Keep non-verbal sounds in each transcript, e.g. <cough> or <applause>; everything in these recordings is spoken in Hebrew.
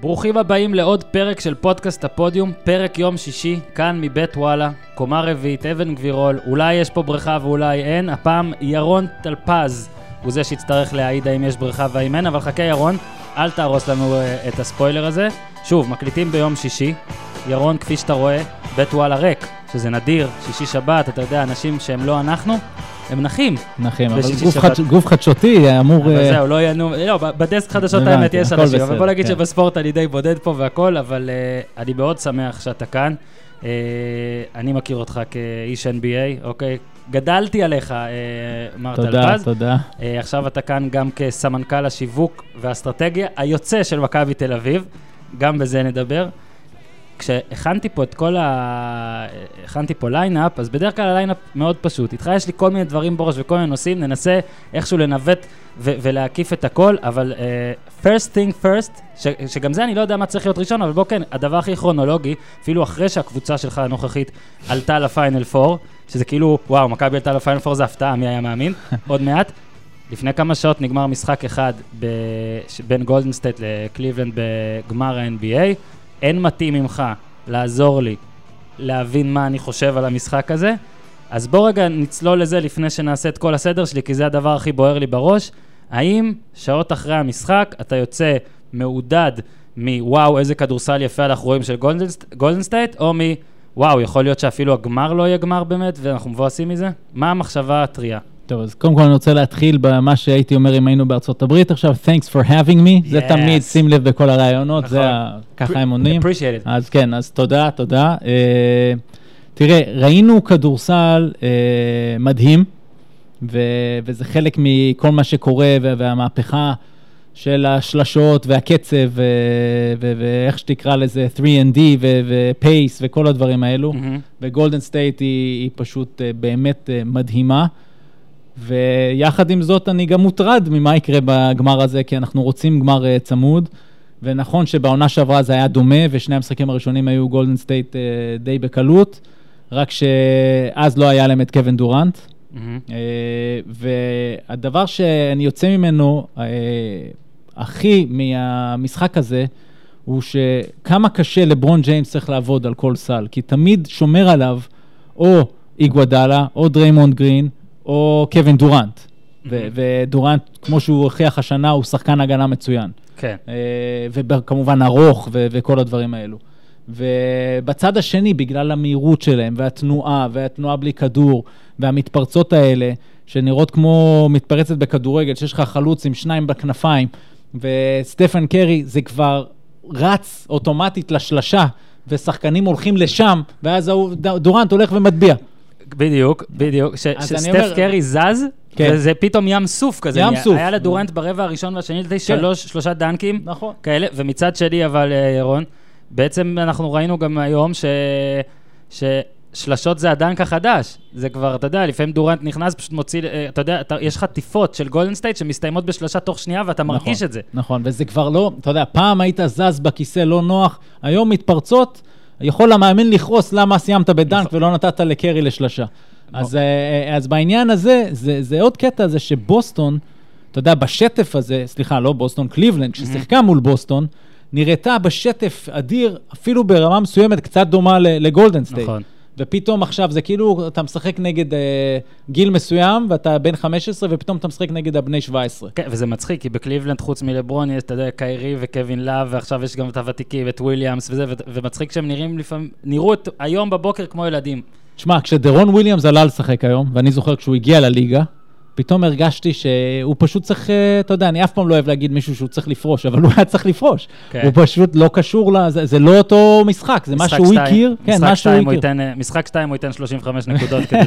ברוכים הבאים לעוד פרק של פודקאסט הפודיום, פרק יום שישי, כאן מבית וואלה, קומה רביעית, אבן גבירול, אולי יש פה בריכה ואולי אין, הפעם ירון טלפז הוא זה שיצטרך להעיד האם יש בריכה והאם אין, אבל חכה ירון, אל תהרוס לנו uh, את הספוילר הזה. שוב, מקליטים ביום שישי, ירון, כפי שאתה רואה, בית וואלה ריק, שזה נדיר, שישי שבת, אתה יודע, אנשים שהם לא אנחנו, הם נחים. נחים, אבל גוף, שבת. חדש, גוף חדשותי אמור... אבל אה, זהו, לא ינו, לא, בדסק חדשות האמת יש אנשים, אבל בוא נגיד כן. שבספורט אני די בודד פה והכל, אבל uh, אני מאוד שמח שאתה כאן. Uh, אני מכיר אותך כאיש NBA, אוקיי? גדלתי עליך, uh, מר תודה, טלפז. תודה. Uh, עכשיו אתה כאן גם כסמנכ"ל השיווק והאסטרטגיה היוצא של מכבי תל אביב, גם בזה נדבר. כשהכנתי פה את כל ה... הכנתי פה lineup, אז בדרך כלל ה lineup מאוד פשוט. איתך יש לי כל מיני דברים בראש וכל מיני נושאים, ננסה איכשהו לנווט ו- ולהקיף את הכל, אבל uh, first thing first, ש- שגם זה אני לא יודע מה צריך להיות ראשון, אבל בוא כן, הדבר הכי כרונולוגי, אפילו אחרי שהקבוצה שלך הנוכחית עלתה לפיינל 4, שזה כאילו, וואו, מכבי עלתה לפיינל 4 זה הפתעה, מי היה מאמין? <laughs> עוד מעט. לפני כמה שעות נגמר משחק אחד ב- בין גולדן סטייט לקליבלנד בגמר ה-NBA. אין מתאים ממך לעזור לי להבין מה אני חושב על המשחק הזה. אז בוא רגע נצלול לזה לפני שנעשה את כל הסדר שלי, כי זה הדבר הכי בוער לי בראש. האם שעות אחרי המשחק אתה יוצא מעודד מוואו, איזה כדורסל יפה אנחנו רואים של גולדן, גולדן סטייט, או מוואו, יכול להיות שאפילו הגמר לא יהיה גמר באמת, ואנחנו מבואסים מזה? מה המחשבה הטריה? טוב, אז קודם כל אני רוצה להתחיל במה שהייתי אומר אם היינו בארצות הברית עכשיו, Thanks for having me. זה Yes. תמיד, שים לב בכל הראיונות, זה נכון. ה- ככה הם עונים. appreciate it. אז כן, אז תודה, תודה. אה, תראה, ראינו כדורסל אה, מדהים, ו- וזה חלק מכל מה שקורה וה- והמהפכה של השלשות והקצב, ו- ו- ואיך שתקרא לזה, 3 and D ו-Pace וכל הדברים האלו. מהמם. וגולדן סטייט היא, היא פשוט אה, באמת אה, מדהימה. ויחד עם זאת, אני גם מוטרד ממה יקרה בגמר הזה, כי אנחנו רוצים גמר אה, צמוד. ונכון שבעונה שעברה זה היה דומה, ושני המשחקים הראשונים היו גולדן סטייט אה, די בקלות, רק שאז לא היה להם את קווין דורנט. אה, והדבר שאני יוצא ממנו הכי מהמשחק הזה, הוא שכמה קשה לברון ג'יימס צריך לעבוד על כל סל, כי תמיד שומר עליו או איגוודאלה, או דריימונד גרין, או קווין דורנט. ו- ודורנט, כמו שהוא הוכיח השנה, הוא שחקן הגנה מצוין. כן. אה, וכמובן ארוך ו- וכל הדברים האלו. ובצד השני, בגלל המהירות שלהם, והתנועה, והתנועה בלי כדור, והמתפרצות האלה, שנראות כמו מתפרצת בכדורגל, שיש לך חלוץ עם שניים בכנפיים, וסטפן קרי זה כבר רץ אוטומטית לשלשה, ושחקנים הולכים לשם, ואז דורנט הולך ומטביע. בדיוק, בדיוק. שסטף קרי זז, כן. וזה פתאום ים סוף כזה. ים. סוף. היה לדורנט ברבע הראשון והשני, לדעתי כן. שלוש, שלושה דנקים נכון. כאלה, ומצד שני, אבל, אה, ירון, בעצם אנחנו ראינו גם היום ש... ששלשות זה הדנק החדש. זה כבר, אתה יודע, לפעמים דורנט נכנס, פשוט מוציא, אה, אתה יודע, אתה, יש חטיפות של גולדן סטייט שמסתיימות בשלושה תוך שנייה, ואתה מרגיש נכון, את זה. נכון, וזה כבר לא, אתה יודע, פעם היית זז בכיסא לא נוח, היום מתפרצות, יכול המאמן לכעוס למה סיימת בדנק נכון. ולא נתת לקרי לשלושה. אז, אה, אז בעניין הזה, זה, זה עוד קטע, זה שבוסטון, אתה יודע, בשטף הזה, סליחה, לא בוסטון, קליבלנד, כששיחקה מול בוסטון, נראתה בשטף אדיר, אפילו ברמה מסוימת קצת דומה לגולדן סטייט. נכון. ופתאום עכשיו זה כאילו, אתה משחק נגד אה, גיל מסוים, ואתה בן 15, ופתאום אתה משחק נגד הבני 17. כן, וזה מצחיק, כי בקליבלנד, חוץ מלברון, יש, אתה יודע, קיירי וקווין לאב, ועכשיו יש גם את הוותיקים, את וויליאמס וזה, ו- ומצחיק שהם נראים לפעמים, נראו את, היום בבוקר כמו ילדים. תשמע, כשדרון וויליאמס עלה לשחק היום, ואני זוכר כשהוא הגיע לליגה, פתאום הרגשתי שהוא פשוט צריך, אה, אתה יודע, אני אף פעם לא אוהב להגיד מישהו שהוא צריך לפרוש, אבל <laughs> הוא היה צריך לפרוש. כן. הוא פשוט לא קשור, לזה, זה לא אותו משחק, זה מה משחק שהוא שתיים- הכיר. כן, משחק מה שהוא הכיר. ייתן, אה, משחק 2 הוא ייתן 35 נקודות כדי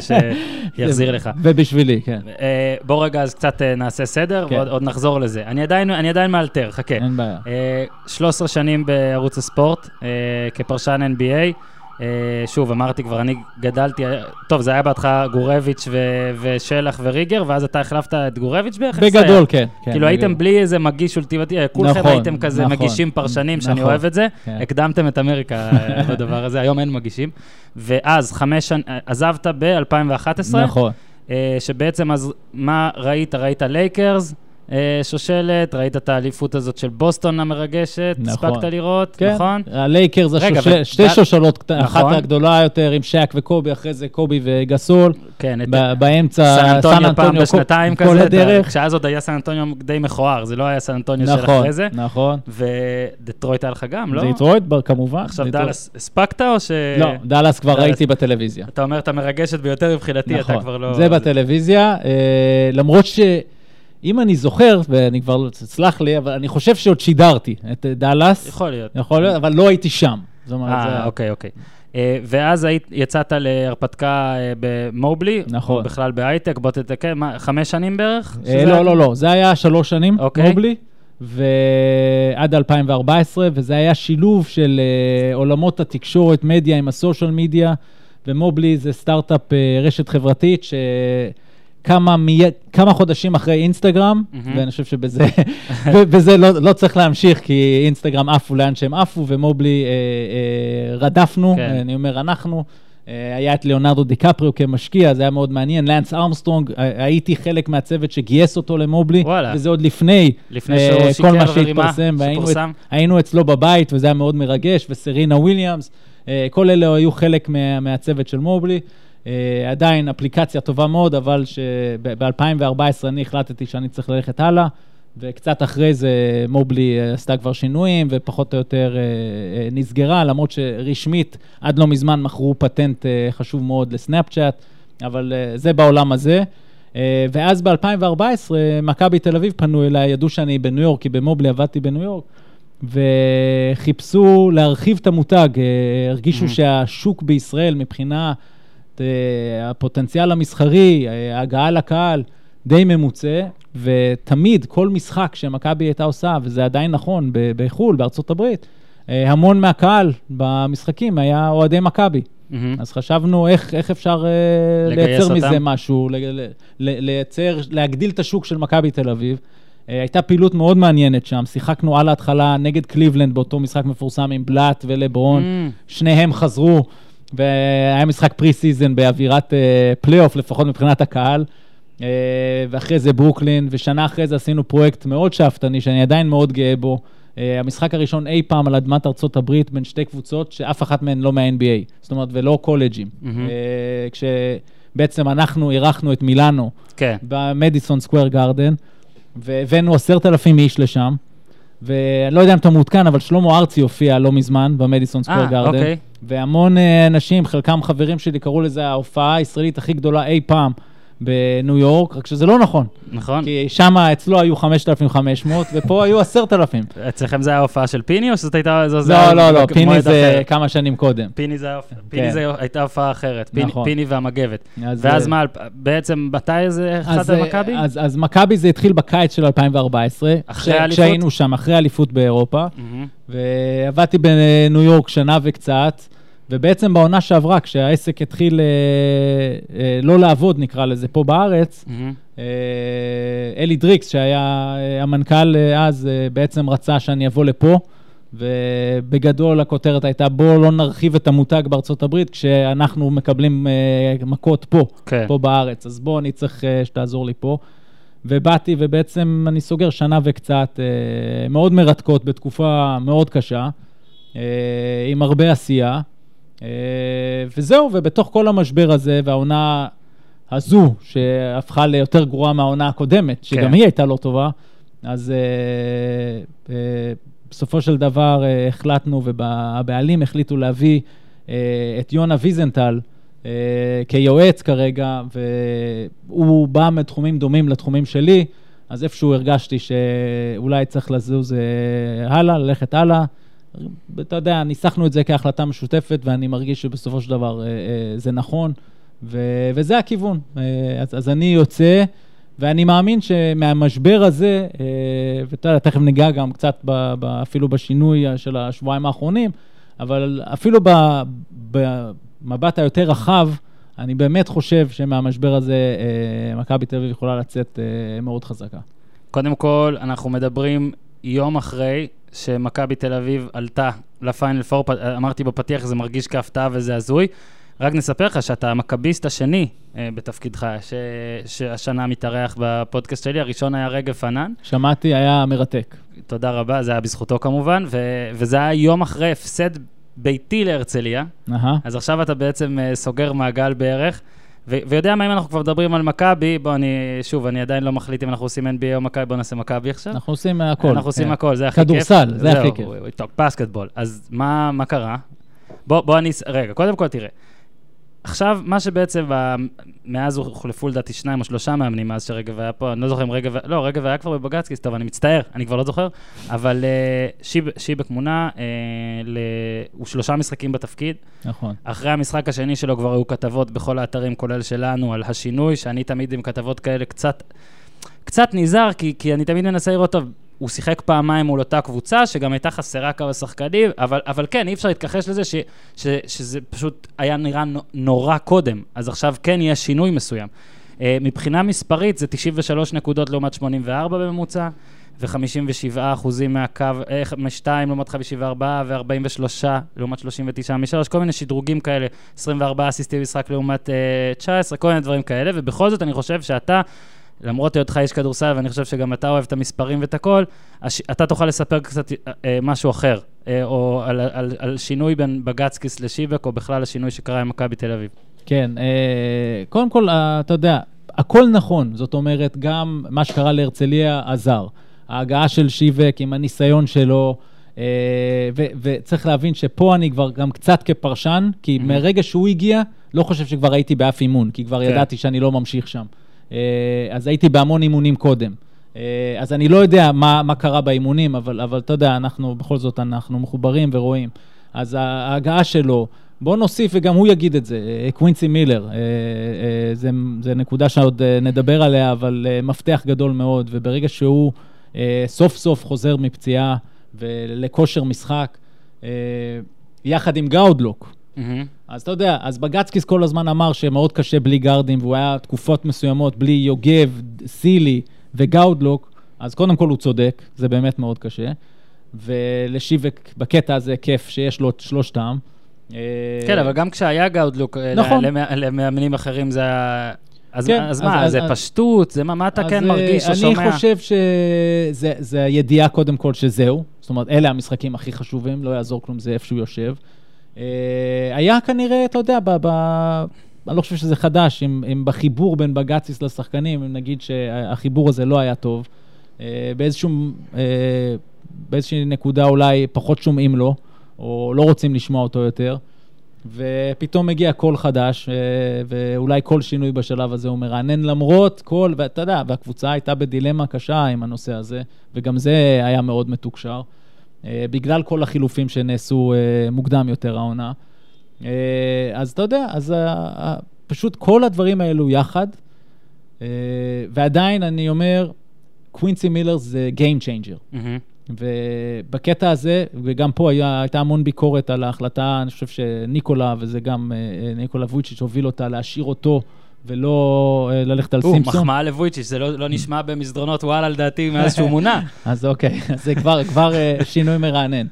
שיחזיר <laughs> <laughs> לך. ובשבילי, כן. אה, בוא רגע אז קצת אה, נעשה סדר, כן. ועוד עוד נחזור לזה. אני עדיין, אני עדיין מאלתר, חכה. אין בעיה. אה, 13 שנים בערוץ הספורט, אה, כפרשן NBA. אה, שוב, אמרתי כבר, אני גדלתי, אה, טוב, זה היה בהתחלה גורביץ' ו- ושלח וריגר, ואז אתה החלפת את גורביץ' בערך? היה? בגדול, כן. כן, כאילו הייתם בגדול. בלי איזה מגיש אולטימטיבי, כולכם נכון, הייתם כזה נכון, מגישים פרשנים, שאני נכון, אוהב את זה, כן. הקדמתם את אמריקה אה, <laughs> בדבר הזה, היום אין מגישים. ואז, חמש שנים, עזבת ב-2011, נכון. שבעצם אז מה ראית? ראית לייקרס, אה, שושלת, ראית את האליפות הזאת של בוסטון המרגשת, נכון. הספקת לראות, כן, נכון? הלייקרס, רגע, השושל- ו- שתי שושלות, קט- אחת נכון. הגדולה יותר עם שק וקובי, אחרי זה קובי וגסול, כן, את ב- באמצע סן אנטוניו פעם כל- בשנתיים כל כזה, הדרך. כשאז עוד היה סן אנטוניו די מכוער, זה לא היה סן אנטוניו של נכון, אחרי זה. נכון. ודטרויט היה לך גם, לא? דיטרויט, בר- כמובן. עכשיו. דאלאס, הספקת או ש... לא, דאלאס כבר. ראיתי בטלוויזיה. אתה אומר, אתה מרגשת ביותר מבחינתי, אתה כבר לא... זה בטלוויזיה, אה, למרות שאם אני זוכר, ואני כבר, סלח לי, אבל אני חושב שעוד שידרתי את אה, דאלאס, יכול להיות. יכול להיות, אבל לא הייתי שם. זאת אומרת, זה- אה, אוקיי, אוקיי. אה, ואז היית, יצאת להרפתקה אה, במובלי, נכון. או בכלל בהייטק, בוא תתקן, מה, חמש שנים בערך? אה, לא, היה? לא, לא, זה היה שלוש שנים, אוקיי. מובלי, ועד 2014, וזה היה שילוב של אה, עולמות התקשורת, מדיה עם הסושיאל מדיה, ומובלי זה סטארט-אפ, אה, רשת חברתית, שכמה מיד, כמה חודשים אחרי אינסטגרם, מהמם. ואני חושב שבזה <laughs> ובזה לא, לא צריך להמשיך, כי אינסטגרם עפו לאן שהם עפו, ומובלי אה, אה, רדפנו, כן. אה, אני אומר אנחנו. אה, היה את ליאונרדו דיקפריו כמשקיע, זה היה מאוד מעניין. לנס ארמסטרונג, אה, הייתי חלק מהצוות שגייס אותו למובלי, וואלה. וזה עוד לפני, לפני אה, שיקר כל מה שהתפרסם, והיינו את-. היינו אצלו בבית, וזה היה מאוד מרגש, וסרינה וויליאמס, אה, כל אלה היו חלק מה, מהצוות של מובלי. אה, עדיין אפליקציה טובה מאוד, אבל שב-2014 אני החלטתי שאני צריך ללכת הלאה, וקצת אחרי זה מובלי אה, עשתה כבר שינויים, ופחות או יותר אה, אה, נסגרה, למרות שרשמית עד לא מזמן מכרו פטנט אה, חשוב מאוד לסנאפצ'אט, אבל אה, זה בעולם הזה. אה, ואז ב-2014, מכבי תל אביב פנו אליי, ידעו שאני בניו יורק, כי במובלי עבדתי בניו יורק, וחיפשו להרחיב את המותג, הרגישו Mhm. שהשוק בישראל מבחינת אה, הפוטנציאל המסחרי, אה, ההגעה לקהל, די ממוצה, ותמיד כל משחק שמכבי הייתה עושה, וזה עדיין נכון בחו"ל, בארצות הברית, אה, המון מהקהל במשחקים היה אוהדי מכבי. מהמם. אז חשבנו איך, איך אפשר אה, לייצר מזה אותם. משהו, ל, ל, ל, לייצר, להגדיל את השוק של מכבי תל אביב. אה, הייתה פעילות מאוד מעניינת שם, שיחקנו על ההתחלה נגד קליבלנד באותו משחק מפורסם עם בלאט ולברון, Mm. שניהם חזרו, והיה משחק pre-season באווירת אה, פלייאוף, לפחות מבחינת הקהל. אה, ואחרי זה ברוקלין, ושנה אחרי זה עשינו פרויקט מאוד שאפתני, שאני עדיין מאוד גאה בו. אה, המשחק הראשון אי פעם על אדמת ארצות הברית בין שתי קבוצות, שאף אחת מהן לא מה-NBA, זאת אומרת, ולא קולג'ים. אה, כשבעצם אנחנו אירחנו את מילאנו כן. במדיסון סקוויר גארדן, והבאנו עשרת אלפים איש לשם, ואני לא יודע אם אתה מעודכן, אבל שלמה ארצי הופיע לא מזמן במדיסון סקוויר אה, גארדן. אוקיי. והמון אה, אנשים, חלקם חברים שלי, קראו לזה ההופעה הישראלית הכי גדולה אי פעם בניו יורק, רק שזה לא נכון. נכון. כי שם אצלו היו 5,500, ופה היו 10,000. אצלכם זה היה ההופעה של פיני, או שזאת הייתה... זה לא, לא, לא, מועד פיני זה אחר? כמה שנים קודם. פיני זה כן. פיני זה הייתה הופעה אחרת, פיני- נכון. פיני והמגבת. אז, ואז אה, מה, בעצם מתי זה אז, החלטת אה, מכבי? אז, אז מכבי זה התחיל בקיץ של 2014. אחרי האליפות? כשהיינו שם, אחרי האליפות באירופה. מהמם. ועבדתי בניו יורק שנה וקצת, ובעצם בעונה שעברה, כשהעסק התחיל אה, אה, לא לעבוד, נקרא לזה, פה בארץ, מהמם. אה, אלי דריקס, שהיה אה, המנכ"ל אה, אז, אה, בעצם רצה שאני אבוא לפה, ובגדול הכותרת הייתה, בואו לא נרחיב את המותג בארצות הברית, כשאנחנו מקבלים אה, מכות פה, כן. פה בארץ, אז בוא, אני צריך אה, שתעזור לי פה. ובאתי, ובעצם אני סוגר שנה וקצת, אה, מאוד מרתקות, בתקופה מאוד קשה, אה, עם הרבה עשייה. אה, וזהו, ובתוך כל המשבר הזה, והעונה הזו, שהפכה ליותר גרועה מהעונה הקודמת, שגם כן. היא הייתה לא טובה, אז אה, אה, בסופו של דבר אה, החלטנו, והבעלים החליטו להביא אה, את יונה ויזנטל, אה, כיועץ כרגע, והוא בא מתחומים דומים לתחומים שלי, אז איפשהו הרגשתי שאולי צריך לזוז אה, הלאה, ללכת הלאה. אתה יודע, ניסחנו את זה כהחלטה משותפת, ואני מרגיש שבסופו של דבר אה, אה, זה נכון, ו- וזה הכיוון. אה, אז, אז אני יוצא, ואני מאמין שמהמשבר הזה, אה, ואתה יודע, תכף ניגע גם קצת ב- ב- אפילו בשינוי של השבועיים האחרונים, אבל אפילו ב- במבט היותר רחב, אני באמת חושב שמהמשבר הזה אה, מכבי תל אביב יכולה לצאת אה, מאוד חזקה. קודם כל, אנחנו מדברים יום אחרי שמכבי תל אביב עלתה לפיינל פור, אמרתי בפתיח, זה מרגיש כהפתעה וזה הזוי. רק נספר לך שאתה המכביסט השני אה, בתפקידך, ש... שהשנה מתארח בפודקאסט שלי, הראשון היה רגב פנן. שמעתי, היה מרתק. תודה רבה, זה היה בזכותו כמובן, ו... וזה היה יום אחרי הפסד ביתי להרצליה, אהה. אז עכשיו אתה בעצם אה, סוגר מעגל בערך. ו- ויודע מה, אם אנחנו כבר מדברים על מכבי, בוא, אני, שוב, אני עדיין לא מחליט אם אנחנו עושים NBA או מכבי, בוא נעשה מכבי עכשיו. אנחנו עושים הכל. אנחנו עושים כן. הכל, זה הכי כיף. כדורסל, זה הכי כיף. טוב, בסקטבול. אז מה, מה קרה? בוא, בוא אני... רגע, קודם כל תראה. עכשיו, מה שבעצם, מאז הוחלפו לדעתי שניים או שלושה מאמנים מאז שרגב היה פה, אני לא זוכר אם רגב, לא, רגב היה כבר בבג"צקיס, טוב, אני מצטער, אני כבר לא זוכר, אבל אה, שיב, שיבק מונה, אה, ל... הוא שלושה משחקים בתפקיד. נכון. אחרי המשחק השני שלו כבר היו כתבות בכל האתרים, כולל שלנו, על השינוי, שאני תמיד עם כתבות כאלה קצת, קצת נזהר, כי, כי אני תמיד מנסה לראות, טוב, הוא שיחק פעמיים מול אותה קבוצה, שגם הייתה חסרה כמה שחקנים, אבל, אבל כן, אי אפשר להתכחש לזה ש, ש, שזה פשוט היה נראה נו- נורא קודם, אז עכשיו כן יהיה שינוי מסוים. Uh, מבחינה מספרית זה 93 נקודות לעומת 84 בממוצע, ו-57 אחוזים מהקו, אה, מ-2 לעומת 54, ו-43 לעומת 39 מ-3, כל מיני שדרוגים כאלה, 24 אסיסטים במשחק לעומת uh, 19, כל מיני דברים כאלה, ובכל זאת אני חושב שאתה, למרות היותך איש כדורסל, ואני חושב שגם אתה אוהב את המספרים ואת הכל, הש... אתה תוכל לספר קצת uh, משהו אחר, uh, או על, על, על שינוי בין בגצקיס לשיבק, או בכלל השינוי שקרה עם מכבי תל אביב. כן, אה, קודם כל, אה, אתה יודע, הכל נכון. זאת אומרת, גם מה שקרה להרצליה עזר. ההגעה של שיבק עם הניסיון שלו, אה, ו- וצריך להבין שפה אני כבר גם קצת כפרשן, כי מהמם. מרגע שהוא הגיע, לא חושב שכבר הייתי באף אימון, כי כבר כן. ידעתי שאני לא ממשיך שם. אה, אז הייתי בהמון אימונים קודם. אה, אז אני לא יודע מה, מה קרה באימונים, אבל, אבל אתה יודע, אנחנו, בכל זאת, אנחנו מחוברים ורואים. אז ההגעה שלו, בואו נוסיף, וגם הוא יגיד את זה, אה, קווינסי מילר, זה, זה נקודה שעוד נדבר עליה, אבל מפתח גדול מאוד, וברגע שהוא סוף סוף חוזר מפציעה ולכושר משחק, יחד עם גאודלוק, מהמם. אז אתה יודע, אז בגצקיס כל הזמן אמר שמאוד קשה בלי גארדים, והוא היה תקופות מסוימות בלי יוגב, סילי וגאודלוק, אז קודם כל הוא צודק, זה באמת מאוד קשה. ולשיבק בקטע הזה כיף שיש לו את שלושתם. אה, כן, אבל גם כשהיה גאודלוק, אה, נכון. למא- למאמנים אחרים זה היה... אז, כן, אז אז- מה, אז- זה אז- פשטות? זה מה, מה אתה כן אה, מרגיש או שומע? אני חושב שזה זה הידיעה קודם כל שזהו. זאת אומרת, אלה המשחקים הכי חשובים, לא יעזור כלום, זה איפה שהוא יושב. אה, היה כנראה, אתה יודע, ב, ב, אני לא חושב שזה חדש, אם, אם בחיבור בין בג"ציס לשחקנים, אם נגיד שהחיבור הזה לא היה טוב, אה, באיזשהו, אה, באיזושהי נקודה אולי פחות שומעים לו, או לא רוצים לשמוע אותו יותר. ופתאום מגיע קול חדש, ואולי כל שינוי בשלב הזה הוא מרענן למרות כל, ואתה יודע, והקבוצה הייתה בדילמה קשה עם הנושא הזה, וגם זה היה מאוד מתוקשר, בגלל כל החילופים שנעשו אה, מוקדם יותר העונה. אה, אז אתה יודע, אז פשוט כל הדברים האלו יחד, אה, ועדיין אני אומר, קווינסי מילר זה Game Changer. מהמם. ובקטע הזה, וגם פה היה, הייתה המון ביקורת על ההחלטה, אני חושב שניקולה, וזה גם אה, ניקולה וויצ'יץ' הוביל אותה להשאיר אותו ולא אה, ללכת על סימפסון. מחמאה לבויצ'יץ', זה לא לא נשמע במסדרונות וואלה לדעתי מאז שהוא מונה. <laughs> אז אוקיי, זה כבר, אה, שינוי מרענן.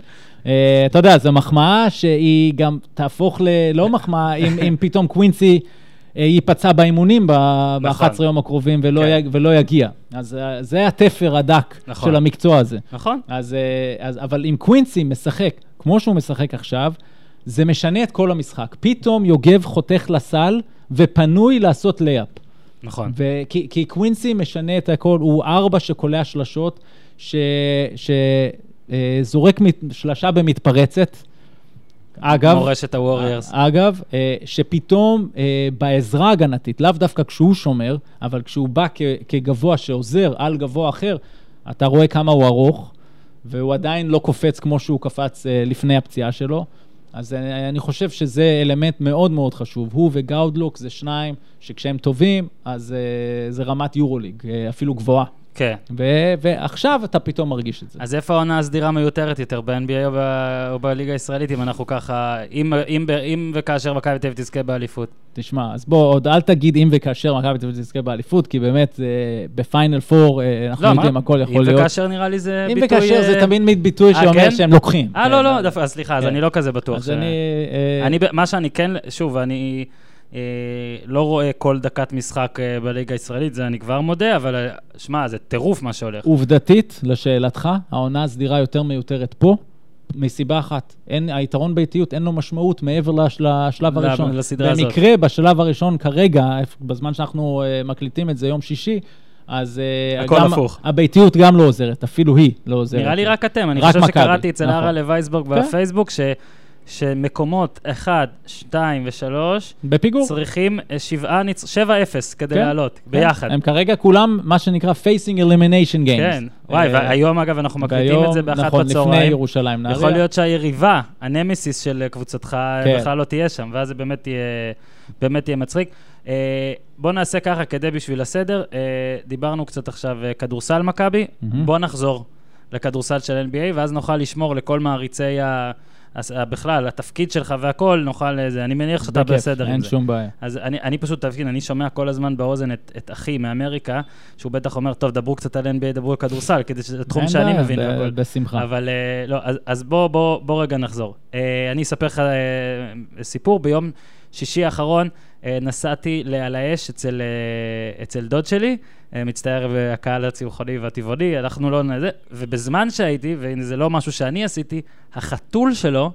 אה, אתה יודע, זו מחמאה שהיא גם תהפוך ל... לא מחמאה, אם, פתאום קווינסי ייפצע באימונים ב-11 נכון. יום הקרובים ולא, כן. ולא יגיע. אז זה התפר הדק נכון. של המקצוע הזה. נכון? אז, אז, אבל אם קווינסי משחק כמו שהוא משחק עכשיו, זה משנה את כל המשחק. פתאום יוגב חותך לסל ופנוי לעשות לייאפ. נכון. וכי, כי קווינסי משנה את הכל, הוא ארבע שקולע שלשות, שזורק שלשה במתפרצת. אגב, מורשת הווריירס. אגב, אה, שפתאום אה, בעזרה הגנתית, לאו דווקא כשהוא שומר, אבל כשהוא בא כ- כגבוה שעוזר על גבוה אחר, אתה רואה כמה הוא ארוך, והוא עדיין לא קופץ כמו שהוא קפץ אה, לפני הפציעה שלו. אז אני, אני חושב שזה אלמנט מאוד מאוד חשוב. הוא וגאודלוק זה שניים שכשהם טובים, אז אה, זה רמת יורוליג, אה, אפילו גבוהה. כן. ו- ועכשיו אתה פתאום מרגיש את זה. אז איפה העונה הסדירה מיותרת יותר, ב-NBA או, ב- או בליגה הישראלית, אם אנחנו ככה, אם, אם, אם, אם וכאשר מכבי תל אביב תזכה באליפות? תשמע, אז בוא, עוד אל תגיד אם וכאשר מכבי תל אביב תזכה באליפות, כי באמת, אה, בפיינל פור, אה, אנחנו לא, יודעים, מה? הכל יכול אם להיות. וכאשר נראה לי זה אם ביטוי... וכאשר זה אה, תמיד מין ביטוי אה, שאומר כן? שהם לוקחים. אה, כן, לא, לא, דווקא, סליחה, אז כן. אני לא כזה בטוח. אז ש- אני... אה, אני, מה שאני כן, שוב, אני לא רואה כל דקת משחק אה, בליגה הישראלית, זה אני כבר מודה, אבל אה, שמע, זה טירוף מה שהולך. עובדתית, לשאלתך, העונה הסדירה יותר מיותרת פה, מסיבה אחת, אין, היתרון באיטיות אין לו משמעות מעבר לשל, לשלב לב- הראשון. לסדרה הזאת. במקרה, בשלב הראשון כרגע, בזמן שאנחנו uh, מקליטים את זה יום שישי, אז הכל גם הפוך. הביתיות גם לא עוזרת, אפילו היא לא עוזרת. נראה לי רק אתם, אני רק חושב מכבי, שקראתי אצל נכון. ארה לווייסבורג כן. בפייסבוק, ש- שמקומות 1, 2 ו-3 בפיגור. צריכים אה, שבעה ניצ... 7-0 כדי כן, לעלות, כן. ביחד. הם כרגע כולם, מה שנקרא Facing Elimination Games. כן, וואי, אה, והיום אגב אנחנו מקליטים את זה באחת נכון, לפני בצהריים. ירושלים נהריה. יכול להיות שהיריבה, הנמסיס של קבוצתך, כן. בכלל לא תהיה שם, ואז זה באמת יהיה, באמת יהיה מצחיק. אה, בוא נעשה ככה כדי בשביל הסדר. אה, דיברנו קצת עכשיו אה, כדורסל מכבי, מהמם. בוא נחזור לכדורסל של NBA, ואז נוכל לשמור לכל מעריצי ה... הס- ה- בכלל, התפקיד שלך והכל, נוכל איזה, אני מניח שאתה בכיף, בסדר עם אין זה. שום בעיה. אז אני, אני פשוט, תבין, אני שומע כל הזמן באוזן את, את אחי מאמריקה, שהוא בטח אומר, טוב, דברו קצת על NBA, דברו על כדורסל, כדי שזה תחום אין שאני בעיה, מבין ב- והכל. בשמחה. אבל אה, לא, אז, אז בוא, בוא, בוא רגע נחזור. אה, אני אספר לך אה, סיפור. ביום שישי האחרון אה, נסעתי לעל האש אצל, אה, אצל דוד שלי, אה, מצטער והקהל הצמחוני והטבעוני, הלכנו לא נזה, ובזמן שהייתי, והנה זה לא משהו שאני עשיתי, החתול שלו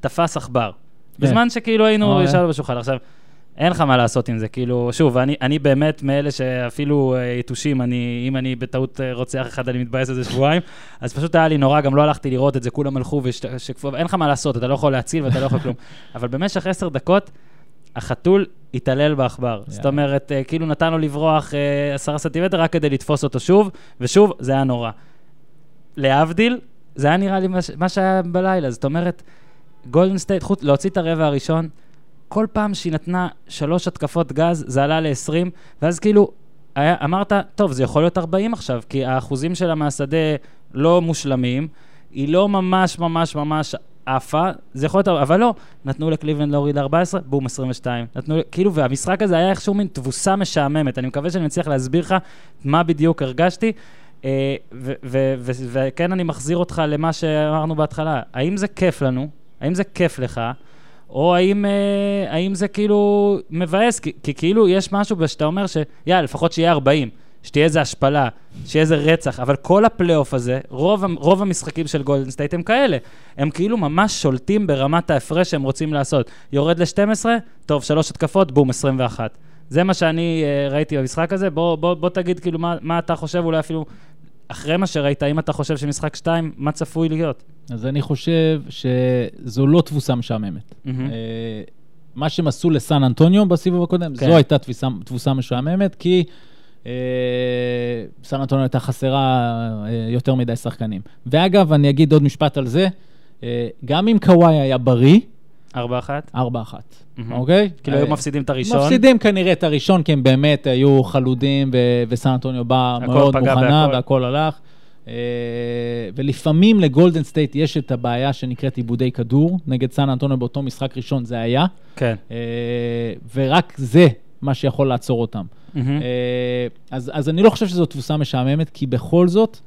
תפס עכבר. בזמן שכאילו היינו. ישבנו בשולחן. עכשיו, אין לך מה לעשות עם זה, כאילו, שוב, אני, אני באמת מאלה שאפילו אה, יתושים, אני, אם אני בטעות אה, רוצח אחד, אני מתבאס על זה שבועיים, <laughs> אז פשוט היה לי נורא, גם לא הלכתי לראות את זה, כולם הלכו ושקפו, אין לך מה לעשות, אתה לא יכול להציל ואתה לא יכול כלום. <laughs> אבל במשך עשר דקות, החתול התעלל בעכבר. זאת אומרת, אה, כאילו נתן לו לברוח אה, עשרה סנטימטר רק כדי לתפוס אותו שוב, ושוב, זה היה נורא. להבדיל, זה היה נראה לי מה שהיה בלילה, זאת אומרת, גולדן סטייט, חוץ, להוציא את הרבע הראשון, כל פעם שהיא נתנה שלוש התקפות גז, זה עלה ל-20, ואז כאילו, היה, אמרת, טוב, זה יכול להיות 40 עכשיו, כי האחוזים שלה מהשדה לא מושלמים, היא לא ממש ממש ממש עפה, זה יכול להיות, אבל לא, נתנו לקליבלנד להוריד 14, בום, 22. נתנו, כאילו, והמשחק הזה היה איכשהו מין תבוסה משעממת. אני מקווה שאני מצליח להסביר לך מה בדיוק הרגשתי. אה, וכן, אני מחזיר אותך למה שאמרנו בהתחלה. האם זה כיף לנו? האם זה כיף לך? או האם, אה, האם זה כאילו מבאס? כי, כי כאילו יש משהו שאתה אומר ש... יאללה, לפחות שיהיה 40, שתהיה איזה השפלה, שיהיה איזה רצח, אבל כל הפלייאוף הזה, רוב, רוב המשחקים של גולדן סטייט הם כאלה. הם כאילו ממש שולטים ברמת ההפרש שהם רוצים לעשות. יורד ל-12, טוב, שלוש התקפות, בום, 21. זה מה שאני uh, ראיתי במשחק הזה. בוא, בוא, בוא תגיד כאילו מה, מה אתה חושב, אולי אפילו אחרי מה שראית, האם אתה חושב שמשחק 2, מה צפוי להיות? אז אני חושב שזו לא תבוסה משעממת. מהמם. אה, מה שהם עשו לסן אנטוניו בסיבוב הקודם, כן. זו הייתה תבוסה, משעממת, כי סן אנטוניו הייתה חסרה אה, יותר מדי שחקנים. ואגב, אני אגיד עוד משפט על זה, אה, גם אם קוואי היה בריא, 4-1? 4-1, מהמם. אוקיי? כאילו היו אה, מפסידים את הראשון. מפסידים כנראה את הראשון, כי הם באמת היו חלודים, וסן אנטוניו בא מאוד מוכנה. והכל הלך. אה, ולפעמים לגולדן סטייט יש את הבעיה שנקראת איבודי כדור. נגד סן אנטוניו באותו משחק ראשון זה היה, כן. אה, ורק זה מה שיכול לעצור אותם. אה, אז, אז אני לא חושב שזו תבוסה משעממת, כי בכל זאת,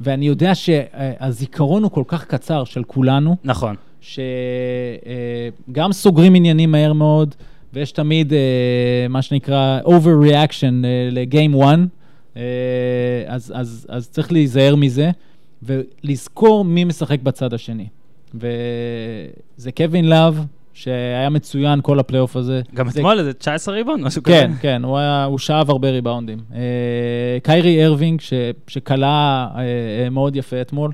ואני יודע שהזיכרון הוא כל כך קצר של כולנו, נכון. שגם סוגרים עניינים מהר מאוד, ויש תמיד אה, מה שנקרא overreaction אה, לגיים 1, אה, אז, אז, אז צריך להיזהר מזה, ולזכור מי משחק בצד השני. וזה קווין לאב, שהיה מצוין כל הפלייאוף הזה. גם אתמול איזה 19 ריבאונד, משהו כזה. כן, כן, הוא, היה, הוא שאב הרבה ריבאונדים. אה, קיירי ארווינג, ש, שקלע אה, מאוד יפה אתמול,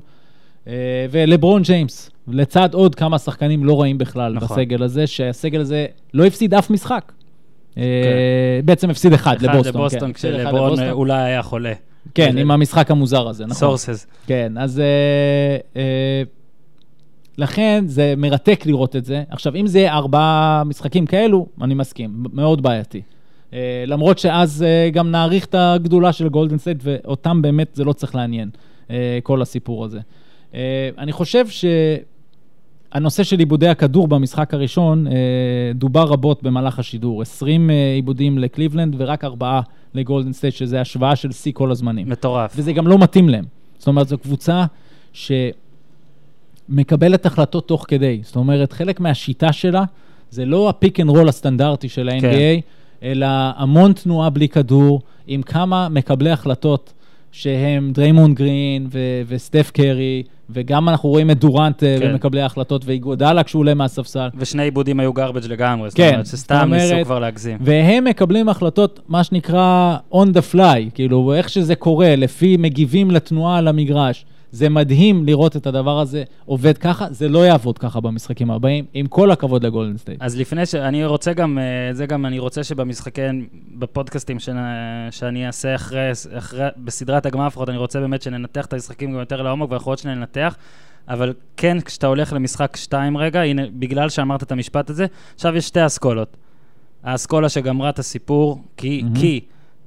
אה, ולברון ג'יימס, לצד עוד כמה שחקנים לא רעים בכלל נכון. בסגל הזה, שהסגל הזה לא הפסיד אף משחק. אה, בעצם הפסיד אחד, אחד לבוסטון. לבוסטון, כן, אחד כשלברון. אולי היה חולה. כן, עם המשחק המוזר הזה, נכון. סורסס. כן, אז אה, אה, לכן זה מרתק לראות את זה. עכשיו, אם זה ארבעה משחקים כאלו, אני מסכים, מאוד בעייתי. אה, למרות שאז אה, גם נעריך את הגדולה של גולדן סטייט, ואותם באמת זה לא צריך לעניין, אה, כל הסיפור הזה. אה, אני חושב שהנושא של איבודי הכדור במשחק הראשון אה, דובר רבות במהלך השידור. 20 אה, איבודים לקליבלנד ורק ארבעה לגולדן סטייט, שזה השוואה של שיא כל הזמנים. מטורף. וזה גם לא מתאים להם. זאת אומרת, זו קבוצה שמקבלת החלטות תוך כדי. זאת אומרת, חלק מהשיטה שלה זה לא ה pick and roll הסטנדרטי של ה-NBA, כן. אלא המון תנועה בלי כדור, עם כמה מקבלי החלטות שהם דריימון גרין ו- וסטף קרי, וגם אנחנו רואים את דורנט כן. כן. במקבלי ההחלטות, ואיגודלה כשהוא עולה מהספסל. ושני איבודים היו garbage לגמרי, זאת כן, אומרת זאת שסתם ניסו אומרת- כבר להגזים. והם מקבלים החלטות, מה שנקרא on the fly, כאילו, איך שזה קורה, לפי מגיבים לתנועה על המגרש. זה מדהים לראות את הדבר הזה עובד ככה, זה לא יעבוד ככה במשחקים הבאים, עם כל הכבוד לגולדן סטייט. אז לפני ש... אני רוצה גם, אה, זה גם, אני רוצה שבמשחקי, בפודקאסטים שנ... שאני אעשה אחרי, אחרי, בסדרת הגמר לפחות, אני רוצה באמת שננתח את המשחקים גם יותר לעומק, ואנחנו עוד שניה ננתח. אבל כן, כשאתה הולך למשחק 2 רגע, הנה, בגלל שאמרת את המשפט הזה, עכשיו יש שתי אסכולות. האסכולה שגמרה את הסיפור, כי, מהמם. כי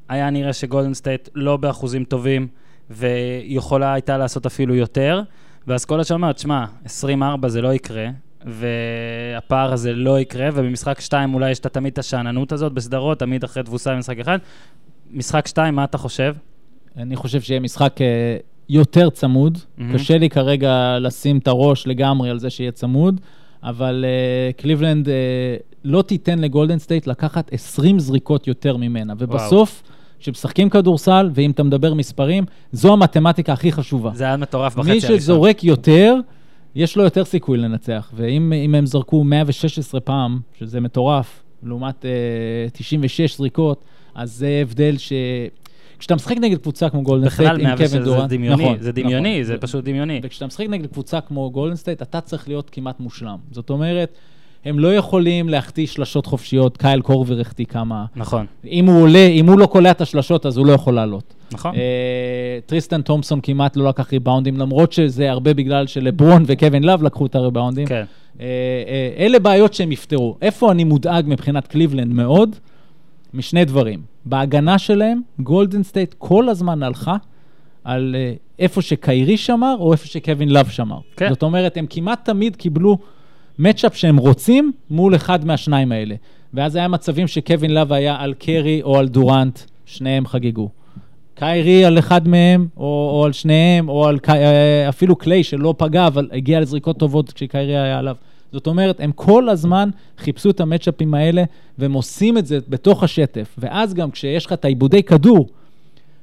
היה נראה שגולדן סטייט לא באחוזים טובים, ויכולה הייתה לעשות אפילו יותר, והאסכולה שאומרת, שמע, 24 זה לא יקרה, והפער הזה לא יקרה, ובמשחק 2 אולי יש את- תמיד את השאננות הזאת בסדרות, תמיד אחרי תבוסה במשחק אחד. משחק 2, מה אתה חושב? אני חושב שיהיה משחק אה, יותר צמוד. מהמם. קשה לי כרגע לשים את הראש לגמרי על זה שיהיה צמוד, אבל אה, קליבלנד אה, לא תיתן לגולדן סטייט לקחת 20 זריקות יותר ממנה. ובסוף, כשמשחקים כדורסל, ואם אתה מדבר מספרים, זו המתמטיקה הכי חשובה. זה היה מטורף בחצי מי הראשון. שזורק יותר, יש לו יותר סיכוי לנצח. ואם אם הם זרקו 116 פעם, שזה מטורף, לעומת אה, 96 זריקות, אז זה הבדל ש... כשאתה משחק נגד קבוצה כמו גולדן סטייט עם 106 קווין זה דורנט, דמיוני, נכון, זה דמיוני, נכון. זה פשוט דמיוני. וכשאתה משחק נגד קבוצה כמו גולדן סטייט, אתה צריך להיות כמעט מושלם. זאת אומרת, הם לא יכולים להחטיא שלשות חופשיות, קייל קורבר החטיא כמה. נכון, אם הוא עולה, אם הוא לא קולע את השלשות, אז הוא לא יכול לעלות. נכון. אה, טריסטן תומפסון כמעט לא לקח ריבאונדים, למרות שזה הרבה בגלל שלברון וקווין לאב לקחו את הריבאונדים. כן. אה, אה, אלה בעיות שהם יפתרו. איפה אני מודאג מבחינת קליבלנד מאוד? משני דברים. בהגנה שלהם, גולדן סטייט כל הזמן הלכה על אה, איפה שקיירי שמר או איפה שקווין לאב שמר. כן. זאת אומרת, הם כמעט תמיד קיבלו matchup שהם רוצים מול אחד מהשניים האלה. ואז היה מצבים שקווין לאב היה על קרי או על דורנט, שניהם חגגו. קיירי על אחד מהם, או, או על שניהם, או על קי- אה, אפילו קליי שלא פגע, אבל הגיע לזריקות טובות כשקיירי היה עליו. זאת אומרת, הם כל הזמן חיפשו את המצ'אפים האלה, והם עושים את זה בתוך השטף. ואז גם כשיש לך את האיבודי כדור,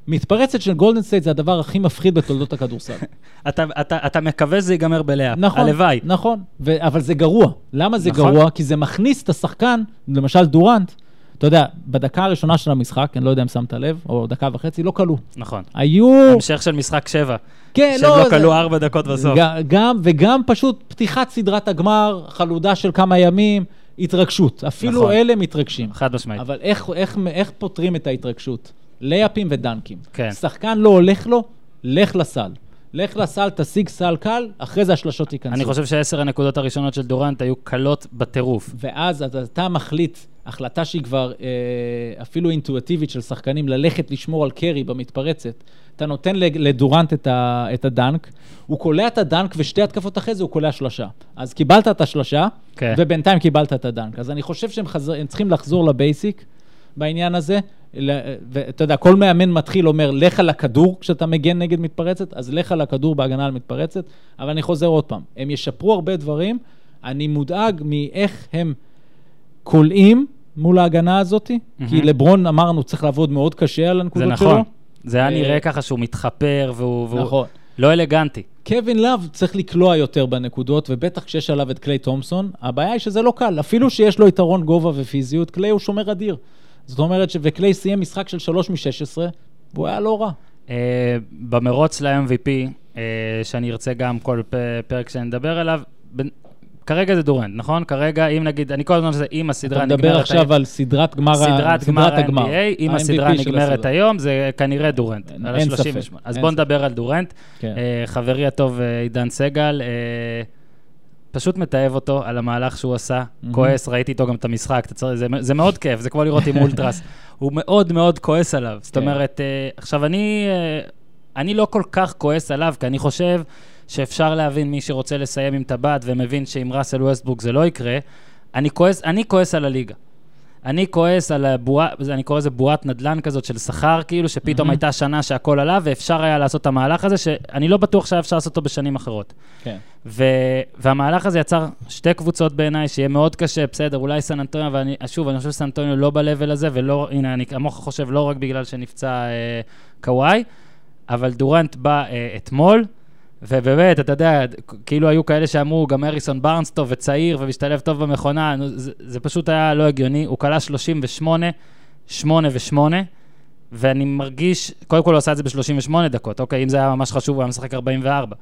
מתפרצת של גולדן סטייט זה הדבר הכי מפחיד בתולדות הכדורסל. <laughs> אתה, אתה, אתה מקווה שזה ייגמר בלאפ. נכון, הלוואי. נכון, ו- אבל זה גרוע. למה זה נכון. גרוע? כי זה מכניס את השחקן, למשל דורנט, אתה יודע, בדקה הראשונה של המשחק, אני לא יודע אם שמת לב, או דקה וחצי, לא כלו. נכון. היו... המשך של משחק שבע. כן, שהם לא זה- כלו ארבע דקות בסוף. גם, וגם פשוט פתיחת סדרת הגמר, חלודה של כמה ימים, התרגשות. אפילו נכון. אלה מתרגשים. חד משמעית. אבל איך, איך, איך פותרים את ההתרגשות? לייפים ודנקים. כן. שחקן לא הולך לו, לך לסל. לך לסל, תשיג סל קל, אחרי זה השלשות ייכנסו. אני חושב שעשר הנקודות הראשונות של דורנט היו קלות בטירוף. ואז אתה, מחליט, החלטה שהיא כבר אה, אפילו אינטואיטיבית של שחקנים, ללכת לשמור על קרי במתפרצת. אתה נותן לדורנט את, ה, את הדנק, הוא קולע את הדנק, ושתי התקפות אחרי זה הוא קולע שלושה. אז קיבלת את השלושה, כן. ובינתיים קיבלת את הדנק. אז אני חושב שהם חזר, צריכים לחזור לבייסיק בעניין הזה. ואתה יודע, כל מאמן מתחיל אומר, לך על הכדור כשאתה מגן נגד מתפרצת, אז לך על הכדור בהגנה על מתפרצת. אבל אני חוזר עוד פעם, הם ישפרו הרבה דברים, אני מודאג מאיך הם כולאים מול ההגנה הזאת, מהמם. כי לברון, אמרנו, צריך לעבוד מאוד קשה על זה הנקודות נכון. שלו. זה היה אה, נראה ככה שהוא מתחפר והוא והוא נכון. לא אלגנטי. קווין לאב צריך לקלוע יותר בנקודות, ובטח כשיש עליו את קליי תומפסון, הבעיה היא שזה לא קל. אפילו שיש לו יתרון גובה ופיזיות, קליי הוא שומר אדיר. זאת אומרת. וקליי סיים משחק של 3 מ-16, והוא היה לא רע. אה, במרוץ ל-MVP, אה, שאני ארצה גם כל פ- פרק שנדבר עליו, בין- כרגע זה דורנט, נכון? כרגע, אם נגיד, אני כל הזמן עושה, אם הסדרה אתה נגמרת... מדבר עכשיו על סדרת גמר סדרת גמר ה-NBA, אם הסדרה נגמרת הסדרה. היום, זה כנראה דורנט, אין- אין ה-38. ספק, אז בואו. נדבר על דורנט. כן. אה, חברי הטוב עידן סגל, אה, פשוט מתעב אותו על המהלך שהוא עשה, מהמם. כועס, ראיתי איתו גם את המשחק, אתה צריך, זה, זה מאוד כיף, זה כמו לראות עם אולטרס. <laughs> הוא מאוד מאוד כועס עליו. זאת כן. אומרת, אה, עכשיו, אני, אה, אני לא כל כך כועס עליו, כי אני חושב שאפשר להבין מי שרוצה לסיים עם טבעת ומבין שעם ראסל ווסטבוק זה לא יקרה. אני כועס, אני כועס על הליגה. אני כועס על הבועה, אני קורא לזה בועת נדל"ן כזאת של שכר, כאילו, שפתאום מהמם. הייתה שנה שהכל עלה, ואפשר היה לעשות את המהלך הזה, שאני לא בטוח שהיה אפשר לעשות אותו בשנים אחרות. כן. ו... והמהלך הזה יצר שתי קבוצות בעיניי, שיהיה מאוד קשה, בסדר, אולי סן אנטוניו, אבל אני, שוב, אני חושב שסן אנטוניו לא ב-level הזה, ולא, הנה, אני כמוך חושב, לא רק בגלל שנפצע אה, קוואי, אבל דורנט בא אה, אתמול, ובאמת, אתה יודע, כאילו היו כאלה שאמרו, גם אריסון בארנס טוב וצעיר ומשתלב טוב במכונה, זה, זה פשוט היה לא הגיוני, הוא כלה 38, 8 ו-8, ואני מרגיש, קודם כל הוא עשה את זה ב-38 דקות, אוקיי, אם זה היה ממש חשוב, הוא היה משחק 44.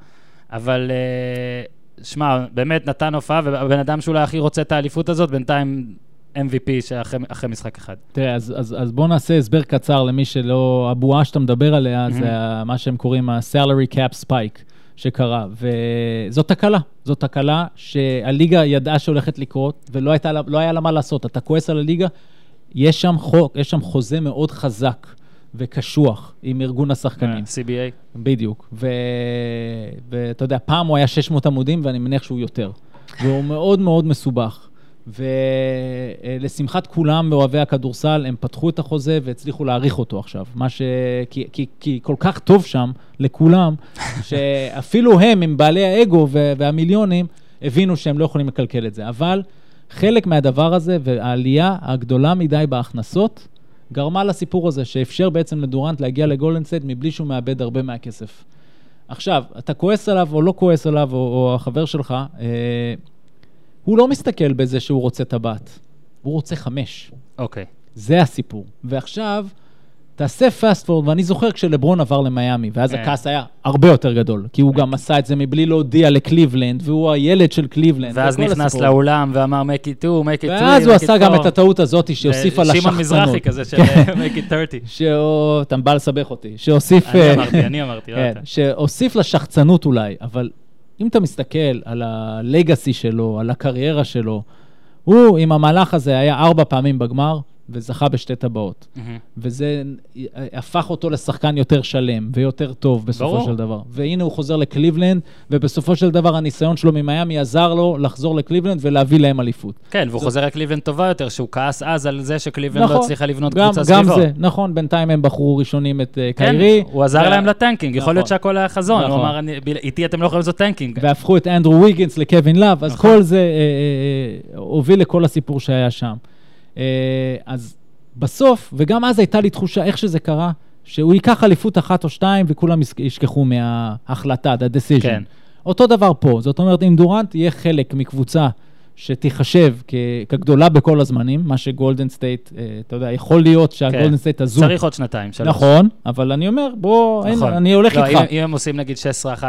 אבל, אה, שמע, באמת נתן הופעה, והבן אדם שאולי הכי רוצה את האליפות הזאת, בינתיים MVP שאחרי אחרי משחק אחד. תראה, אז, אז, אז בואו נעשה הסבר קצר למי שלא... הבועה שאתה מדבר עליה, מהמם. זה מה שהם קוראים ה-salary cap spike שקרה, וזאת תקלה. זאת תקלה שהליגה ידעה שהולכת לקרות, ולא הייתה, לא היה לה מה לעשות. אתה כועס על הליגה, יש שם חוק, יש שם חוזה מאוד חזק וקשוח עם ארגון השחקנים. CBA. בדיוק. ואתה יודע, פעם הוא היה 600 עמודים, ואני מניח שהוא יותר. והוא מאוד מאוד מסובך. ולשמחת כולם באוהבי הכדורסל, הם פתחו את החוזה והצליחו להאריך אותו עכשיו. מה ש... כי, כי, כי כל כך טוב שם, לכולם, <laughs> שאפילו הם, עם בעלי האגו והמיליונים, הבינו שהם לא יכולים לקלקל את זה. אבל חלק מהדבר הזה, והעלייה הגדולה מדי בהכנסות, גרמה לסיפור הזה, שאפשר בעצם לדורנט להגיע לגולדן סטייט מבלי שהוא מאבד הרבה מהכסף. עכשיו, אתה כועס עליו או לא כועס עליו, או, או החבר שלך, אה, הוא לא מסתכל בזה שהוא רוצה טבעת, הוא רוצה חמש. אוקיי. זה הסיפור. ועכשיו, תעשה fast forward, ואני זוכר כשלברון עבר למיאמי, ואז כן. הכעס היה הרבה יותר גדול, כי הוא גם עשה את זה מבלי להודיע לקליבלנד, והוא הילד של קליבלנד. ואז נכנס הסיפור. לאולם ואמר make it two, make it three, ואז הוא עשה גם. את הטעות הזאת שהוסיפה לשחצנות. שמעון מזרחי כזה של כן. make it 30. <laughs> שהוא, אתה בא לסבך אותי, שהוסיף... אני אה, אמרתי, אני אמרתי, <laughs> לא כן, אתה. שהוסיף לשחצנות אולי, אבל אם אתה מסתכל על ה legacy שלו, על הקריירה שלו, הוא עם המהלך הזה היה ארבע פעמים בגמר וזכה בשתי טבעות. מהמם. וזה הפך אותו לשחקן יותר שלם ויותר טוב בסופו ברור. של דבר. והנה הוא חוזר לקליבלנד, ובסופו של דבר הניסיון שלו ממיאמי עזר לו לחזור לקליבלנד ולהביא להם אליפות. כן, והוא זה- חוזר לקליבלנד טובה יותר, שהוא כעס אז על זה שקליבלנד לא נכון, הצליחה לבנות גם, קבוצה גם סביבו. זה, נכון, בינתיים הם בחרו ראשונים את אה, כן, קיירי. הוא עזר וה- להם ל tanking, יכול להיות נכון. שהכל היה חזון. הוא נכון. אמר, "אני- ב- איתי אתם לא יכולים לעשות tanking. והפכו את אנדרו ויגינס לקווין לאב, אז נכון. כל זה אה, אה, אה, הוביל לכל הסיפור שהיה שם. אה, אז בסוף, וגם אז הייתה לי תחושה, איך שזה קרה, שהוא ייקח אליפות אחת או שתיים וכולם ישכחו מההחלטה, ה-decision. כן. אותו דבר פה, זאת אומרת, אם דורנט יהיה חלק מקבוצה שתיחשב כ- כגדולה בכל הזמנים, מה שגולדן סטייט, אה, אתה יודע, יכול להיות שהגולדן סטייט הזו... כן. צריך עוד שנתיים, שלוש. נכון, אבל אני אומר, בוא, אין, נכון. אני הולך לא, איתך. אם- אם הם עושים נגיד 16-1, 16-0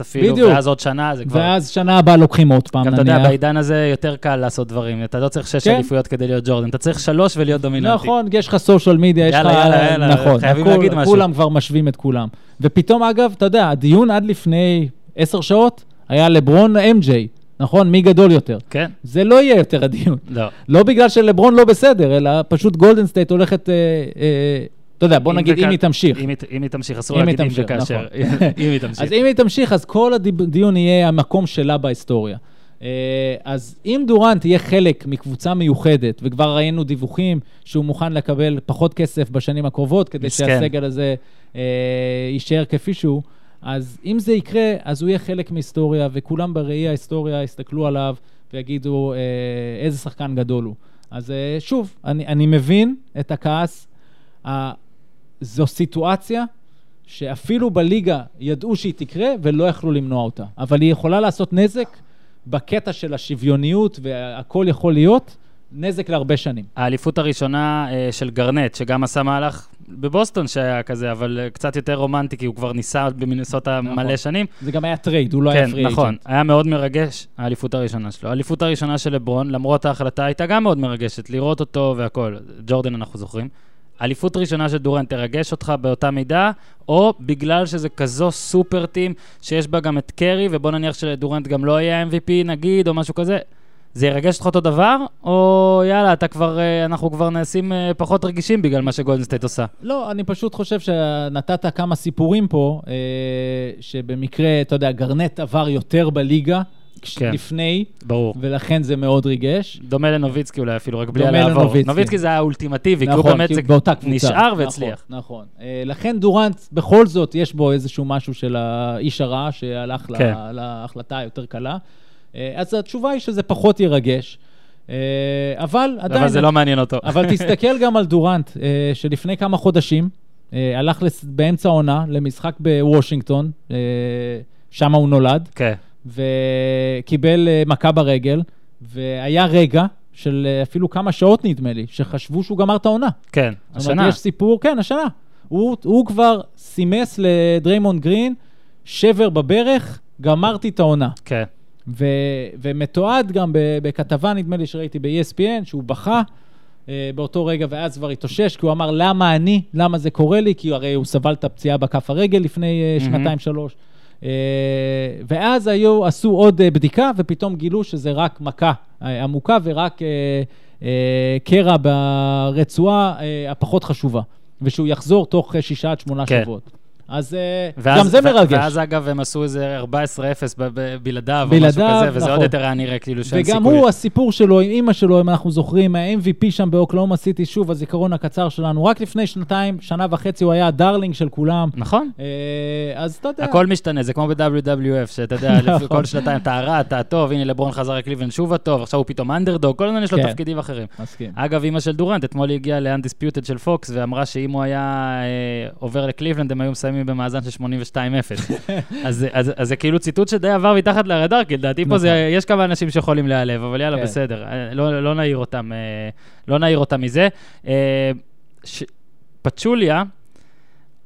אפילו, בדיוק. ואז עוד שנה, זה כבר... ואז שנה הבאה לוקחים עוד פעם, גם אתה נניח. יודע, בעידן הזה יותר קל לעשות דברים. אתה לא צריך שש כן. אליפויות כדי להיות ג'ורדן, אתה צריך שלוש ולהיות דומיננטי. נכון, יש לך social media, יש לך... יאללה, יאללה, יאללה, נכון, חייבים הכל- להגיד משהו. כולם כבר משווים את כולם. ופתאום, אגב, אתה יודע, הדיון עד לפני עשר שעות היה לברון MJ, נכון? מי גדול יותר. כן? זה לא יהיה יותר הדיון. לא. לא בגלל שלברון לא בסדר, אלא פשוט גולדן סטייט הולכת... אה, אה, אתה יודע, בוא נגיד, וכ- אם היא תמשיך. אם היא- אם היא תמשיך, אסור להגיד אם וכאשר. נכון. <laughs> אם היא תמשיך. אז אם היא תמשיך, אז כל הדיון יהיה המקום שלה בהיסטוריה. אה, אז אם דורנט יהיה חלק מקבוצה מיוחדת, וכבר ראינו דיווחים שהוא מוכן לקבל פחות כסף בשנים הקרובות, כדי מסכן. שהסגל הזה אה, יישאר כפי שהוא, אז אם זה יקרה, אז הוא יהיה חלק מהיסטוריה, וכולם בראי ההיסטוריה יסתכלו עליו ויגידו אה, איזה שחקן גדול הוא. אז אה, שוב, אני, אני מבין את הכעס. ה- זו סיטואציה שאפילו בליגה ידעו שהיא תקרה ולא יכלו למנוע אותה. אבל היא יכולה לעשות נזק בקטע של השוויוניות והכל יכול להיות, נזק להרבה שנים. האליפות הראשונה אה, של גרנט, שגם עשה מהלך בבוסטון שהיה כזה, אבל אה, קצת יותר רומנטי, כי הוא כבר ניסה במינסוטה נכון. מלא שנים. זה גם היה trade, הוא לא היה כן, free נכון. agent. היה מאוד מרגש, האליפות הראשונה שלו. האליפות הראשונה של לברון, למרות ההחלטה, הייתה גם מאוד מרגשת, לראות אותו והכל. ג'ורדן אנחנו זוכרים. אליפות ראשונה של דורנט תרגש אותך באותה מידה, או בגלל שזה כזו super team, שיש בה גם את קרי, ובוא נניח שלדורנט גם לא יהיה MVP נגיד, או משהו כזה, זה ירגש אותך אותו דבר, או יאללה, אתה כבר, אה, אנחנו כבר נעשים אה, פחות רגישים בגלל מה שגולדן סטייט עושה? לא, אני פשוט חושב שנתת כמה סיפורים פה, אה, שבמקרה, אתה יודע, גרנט עבר יותר בליגה. כן. לפני, ברור. ולכן זה מאוד ריגש. דומה לנוביצקי אולי אפילו, רק בלי דומה הלעבור. לנוביצקי. נוביצקי זה היה אולטימטיבי, כי נכון, הוא באמת כי זה הוא באותה קבוצה. נשאר נכון, והצליח. נכון. אה, לכן דורנט, בכל זאת, יש בו איזשהו משהו של האיש הרע שהלך כן. לה- להחלטה היותר קלה. אה, אז התשובה היא שזה פחות ירגש. אה, אבל עדיין... אבל זה לא מעניין אותו. אבל <laughs> תסתכל גם על דורנט, אה, שלפני כמה חודשים הלך באמצע העונה למשחק בוושינגטון, שם הוא נולד, כן, וקיבל מכה ברגל, והיה רגע של אפילו כמה שעות נדמה לי, שחשבו שהוא גמר את העונה. כן, זאת אומרת, השנה. יש סיפור, כן, השנה. הוא, הוא כבר סימס לדריימונד גרין, שבר בברך, גמרתי את העונה. כן, ו, ומתועד גם בכתבה, נדמה לי שראיתי ב-ESPN, שהוא בכה אה, באותו רגע, ואז כבר התאושש, כי הוא אמר, למה אני? למה זה קורה לי? כי הרי הוא סבל את הפציעה בכף הרגל לפני אה, מהמם. שנתיים-שלוש. אה, ואז היו, עשו עוד אה, בדיקה, ופתאום גילו שזה רק מכה אה, עמוקה ורק אה, אה, קרע ברצועה אה, הפחות חשובה, ושהוא יחזור תוך אה, שישה עד שמונה כן. שבועות. אז אה, ואז, גם זה מרגש. ואז אגב, הם עשו איזה 14-0 ב- ב- בלעדיו, או משהו כזה, וזה נכון. עוד יותר היה נראה כאילו שאין וגם סיכוי. הוא, הסיפור שלו עם אימא שלו, אם אנחנו זוכרים, מה-MVP שם באוקלהומה סיטי, שוב, הזיכרון הקצר שלנו, רק לפני שנתיים, שנה וחצי הוא היה ה darling של כולם. נכון. אה, אז אתה יודע. הכל משתנה, זה כמו ב-WWF, שאתה יודע, <laughs> נכון. כל שנתיים אתה הרע, אתה הטוב, הנה לברון חזר לקליבלנד שוב הטוב, עכשיו הוא פתאום אנדרדוג, כל הזמן יש לו כן. תפקידים אחרים. מסכים. אגב, אימא של דורנט, אתמול הגיעה ל-Undisputed של פוקס, ואמרה שאם הוא היה עובר לקליבלנד, הם היו מסיימים במאזן של 82-0. אז, אז, אז זה כאילו ציטוט שדי עבר מתחת לרדאר, כי לדעתי פה זה, נכון. יש כמה אנשים שיכולים להיעלב, אבל יאללה, כן. בסדר, אה, לא, לא נעיר אותם, אה, לא נעיר אותם מזה. אה. פצ'וליה,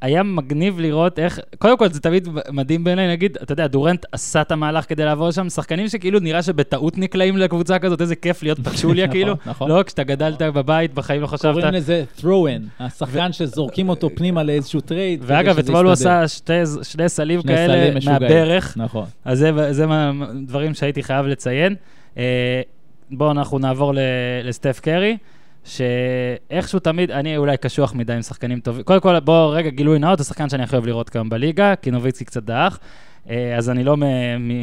היה מגניב לראות איך, קודם כל זה תמיד מדהים בעיניי, נגיד, אתה יודע, דורנט עשה את המהלך כדי לעבור שם, שחקנים שכאילו נראה שבטעות נקלעים לקבוצה כזאת, איזה כיף להיות <laughs> פצ'וליה נכון, כאילו. נכון. לא, כשאתה גדלת בבית, בחיים לא חשבת. קוראים לזה throw-in, השחקן שזורקים אותו פנימה לאיזשהו טרייד. ואגב, אתמול הוא. עשה שני סלים כאלה. מהברך, נכון. אז זה, דברים שהייתי חייב לציין. אה, בואו אנחנו נעבור לסטף קרי, שאיכשהו תמיד, אני אולי קשוח מדי עם שחקנים טובים. קודם כל, בואו רגע, גילוי נאות, השחקן שאני הכי אוהב לראות כיום בליגה, כי נוביצקי קצת דעך, אה, אז אני לא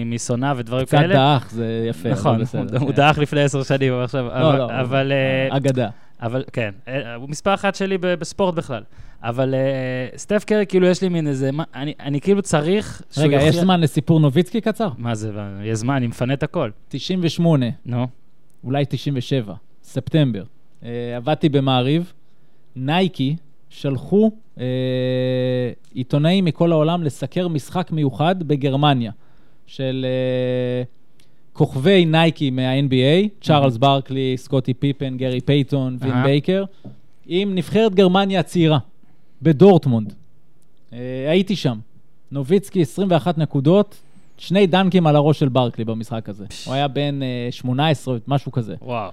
משונא ודברים קצת כאלה. דעך, זה יפה. נכון, הוא-. דעך לפני עשר שנים, אבל עכשיו, לא, לא, אבל... אה, אגדה. אבל כן, אה, הוא מספר אחת שלי בספורט בכלל. אבל אה, סטף קרי, כאילו, יש לי מין איזה, אני, אני כאילו צריך... רגע, יש זמן לסיפור נוביצקי קצר? מה זה, יש זמן, אני מפנה את הכל. 98, נו, אולי 97, ספטמבר. אה, עבדתי במעריב, נייקי שלחו אה, עיתונאים מכל העולם לסקר משחק מיוחד בגרמניה, של אה, כוכבי נייקי מה-NBA, צ'ארלס ברקלי, סקוטי פיפן, גרי פייתון, וין. בייקר, עם נבחרת גרמניה הצעירה, בדורטמונד. אה, הייתי שם. נוביצקי 21 נקודות, שני דאנקים על הראש של ברקלי במשחק הזה. הוא היה בן אה, 18, משהו כזה. וואו.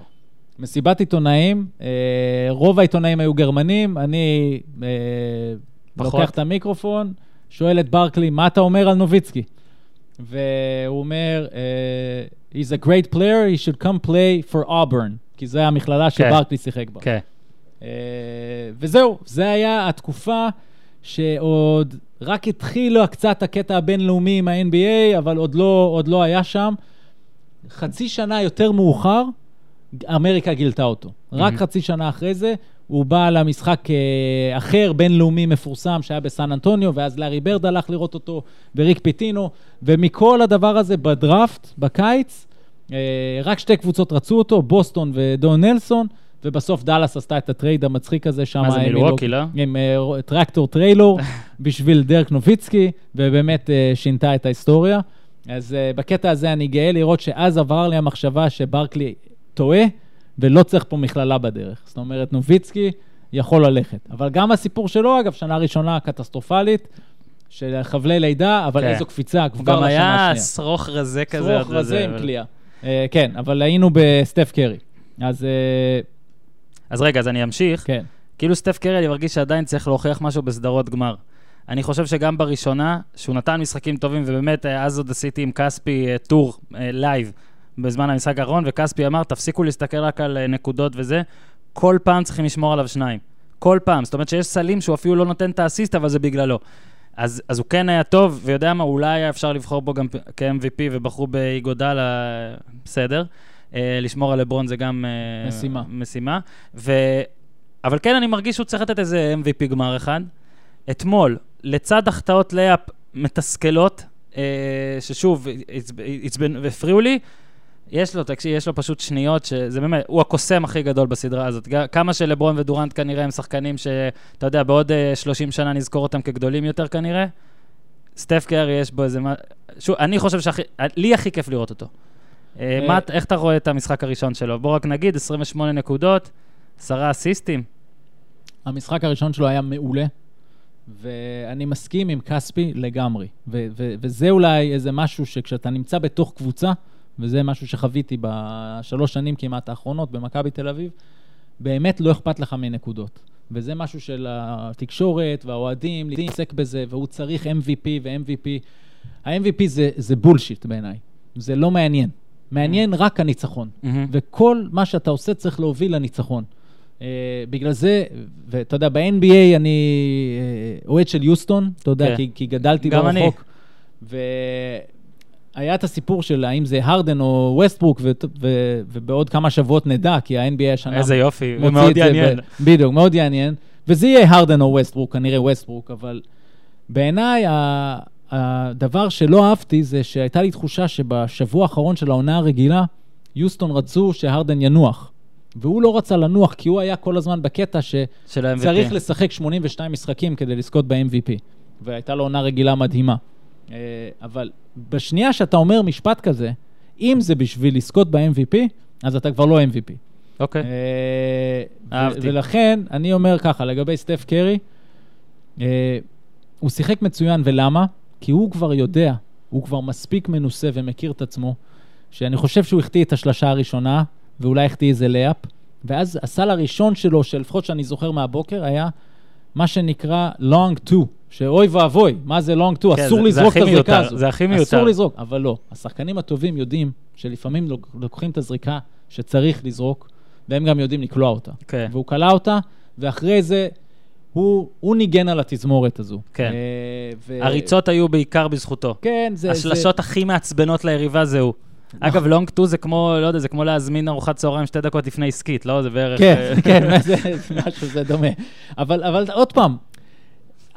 מסיבת עיתונאים, אה, רוב העיתונאים היו גרמנים, אני אה, פחות. לוקח את המיקרופון, שואל את ברקלי, מה אתה אומר על נוביצקי? והוא אומר, אה, he's a great player, he should come play for Auburn, כי זו המכללה כן. שברקלי שיחק בה. כן, וזהו, זה היה התקופה שעוד רק התחיל קצת הקטע הבינלאומי עם ה-NBA, אבל עוד לא, עוד לא היה שם. חצי שנה יותר מאוחר, אמריקה גילתה אותו. רק Mhm. חצי שנה אחרי זה, הוא בא למשחק אה, אחר, בינלאומי מפורסם, שהיה בסן אנטוניו, ואז לארי ברד הלך לראות אותו, וריק פיטינו, ומכל הדבר הזה בדראפט, בקיץ, אה, רק שתי קבוצות רצו אותו, בוסטון ודון נלסון, ובסוף דאלאס עשתה את הטרייד המצחיק הזה שם. מה זה, עם מילווקי, לא? עם אה, טרקטור טריילור <laughs> בשביל דרק נוביצקי, ובאמת שינתה את ההיסטוריה. אז בקטע הזה אני גאה לראות שאז עבר לי המחשבה שברקלי טועה, ולא צריך פה מכללה בדרך. זאת אומרת, נוביצקי יכול ללכת. אבל גם הסיפור שלו, אגב, שנה ראשונה קטסטרופלית, של חבלי לידה, אבל כן. איזו קפיצה, כבר גם לשנה היה השנייה. שרוך רזה כזה. עוד רזה עם קליעה. אה, כן, אבל היינו בסטף קרי. אז אה, אז רגע, אז אני אמשיך. כן. כאילו סטף קרי, אני מרגיש שעדיין צריך להוכיח משהו בסדרות גמר. אני חושב שגם בראשונה, שהוא נתן משחקים טובים, ובאמת, אה, אז עוד עשיתי עם כספי אה, טור לייב בזמן המשחק האחרון, וכספי אמר, תפסיקו להסתכל רק על אה, נקודות וזה, כל פעם צריכים לשמור עליו שניים. כל פעם. זאת אומרת שיש סלים שהוא אפילו לא נותן את האסיסט, אבל זה בגללו. אז, אז הוא כן היה טוב, ויודע מה, אולי היה אפשר לבחור בו גם כ-MVP, ובחרו באיגודל, בסדר. אה, לשמור על לברון זה גם... אה, משימה. משימה. ו... אבל כן, אני מרגיש שהוא צריך לתת איזה MVP גמר אחד. אתמול, לצד החטאות לאפ מתסכלות, אה, ששוב, עצבן והפריעו לי, יש לו, תקשיב, יש לו פשוט שניות, שזה באמת, הוא הקוסם הכי גדול בסדרה הזאת. כמה שלברון ודורנט כנראה הם שחקנים שאתה יודע, בעוד אה, 30 שנה נזכור אותם כגדולים יותר כנראה, סטף קרי יש בו איזה... שוב, אני חושב שהכי... לי הכי כיף לראות אותו. אה, אה, מה, איך אתה רואה את המשחק הראשון שלו? בוא רק נגיד, 28 נקודות, 10 אסיסטים. המשחק הראשון שלו היה מעולה, ואני מסכים עם כספי לגמרי. וזה אולי איזה משהו שכשאתה נמצא בתוך קבוצה, וזה משהו שחוויתי בשלוש שנים כמעט האחרונות במכבי תל אביב, באמת לא אכפת לך מנקודות. וזה משהו של התקשורת והאוהדים, להתעסק בזה, והוא צריך MVP ו-MVP. ה-MVP זה, זה בולשיט בעיניי, זה לא מעניין. מעניין רק הניצחון. מהמם. וכל מה שאתה עושה צריך להוביל לניצחון. אה, בגלל זה, ואתה יודע, ב-NBA אני אה, אוהד של יוסטון, אתה יודע, כן. כי, כי גדלתי גם אני. והיה את הסיפור של האם זה הרדן או ווסטברוק, ו- ו- ובעוד כמה שבועות נדע, כי ה-NBA השנה איזה יופי, את זה יעניין. ב- בדיוק, מאוד יעניין. וזה יהיה הרדן או ווסטברוק, כנראה ווסטברוק, אבל בעיניי הדבר שלא אהבתי זה שהייתה לי תחושה שבשבוע האחרון של העונה הרגילה, יוסטון רצו שהרדן ינוח. והוא לא רצה לנוח, כי הוא היה כל הזמן בקטע. שצריך לשחק 82 משחקים כדי לזכות ב-MVP. והייתה לו עונה רגילה מדהימה. אה, אבל בשנייה שאתה אומר משפט כזה, אם זה בשביל לזכות ב-MVP, אז אתה כבר לא MVP. אוקיי. אה, אהבתי. ולכן, אני אומר ככה, לגבי סטף קרי, אה, הוא שיחק מצוין, ולמה? כי הוא כבר יודע, הוא כבר מספיק מנוסה ומכיר את עצמו, שאני חושב שהוא החטיא את השלשה הראשונה, ואולי החטיא איזה לאפ, ואז הסל הראשון שלו, שלפחות שאני זוכר מהבוקר, היה מה שנקרא long two, שאוי ואבוי, מה זה long two? כן, אסור זה- זה לזרוק הכי את הזריקה הזו. זה הכי מיותר. אסור לזרוק, אבל לא. השחקנים הטובים יודעים שלפעמים לוק- לוקחים את הזריקה שצריך לזרוק, והם גם יודעים לקלוע אותה. כן. והוא קלע אותה, ואחרי זה הוא, הוא ניגן על התזמורת הזו. כן. אה, ו... הריצות היו בעיקר בזכותו. כן, זה... השלשות הכי מעצבנות ליריבה זה הוא. אגב, long two זה כמו, לא יודע, זה כמו להזמין ארוחת צהריים שתי דקות לפני עסקית, לא? זה בערך... כן, אה, כן, <laughs> זה, זה משהו, זה דומה. אבל, אבל עוד פעם,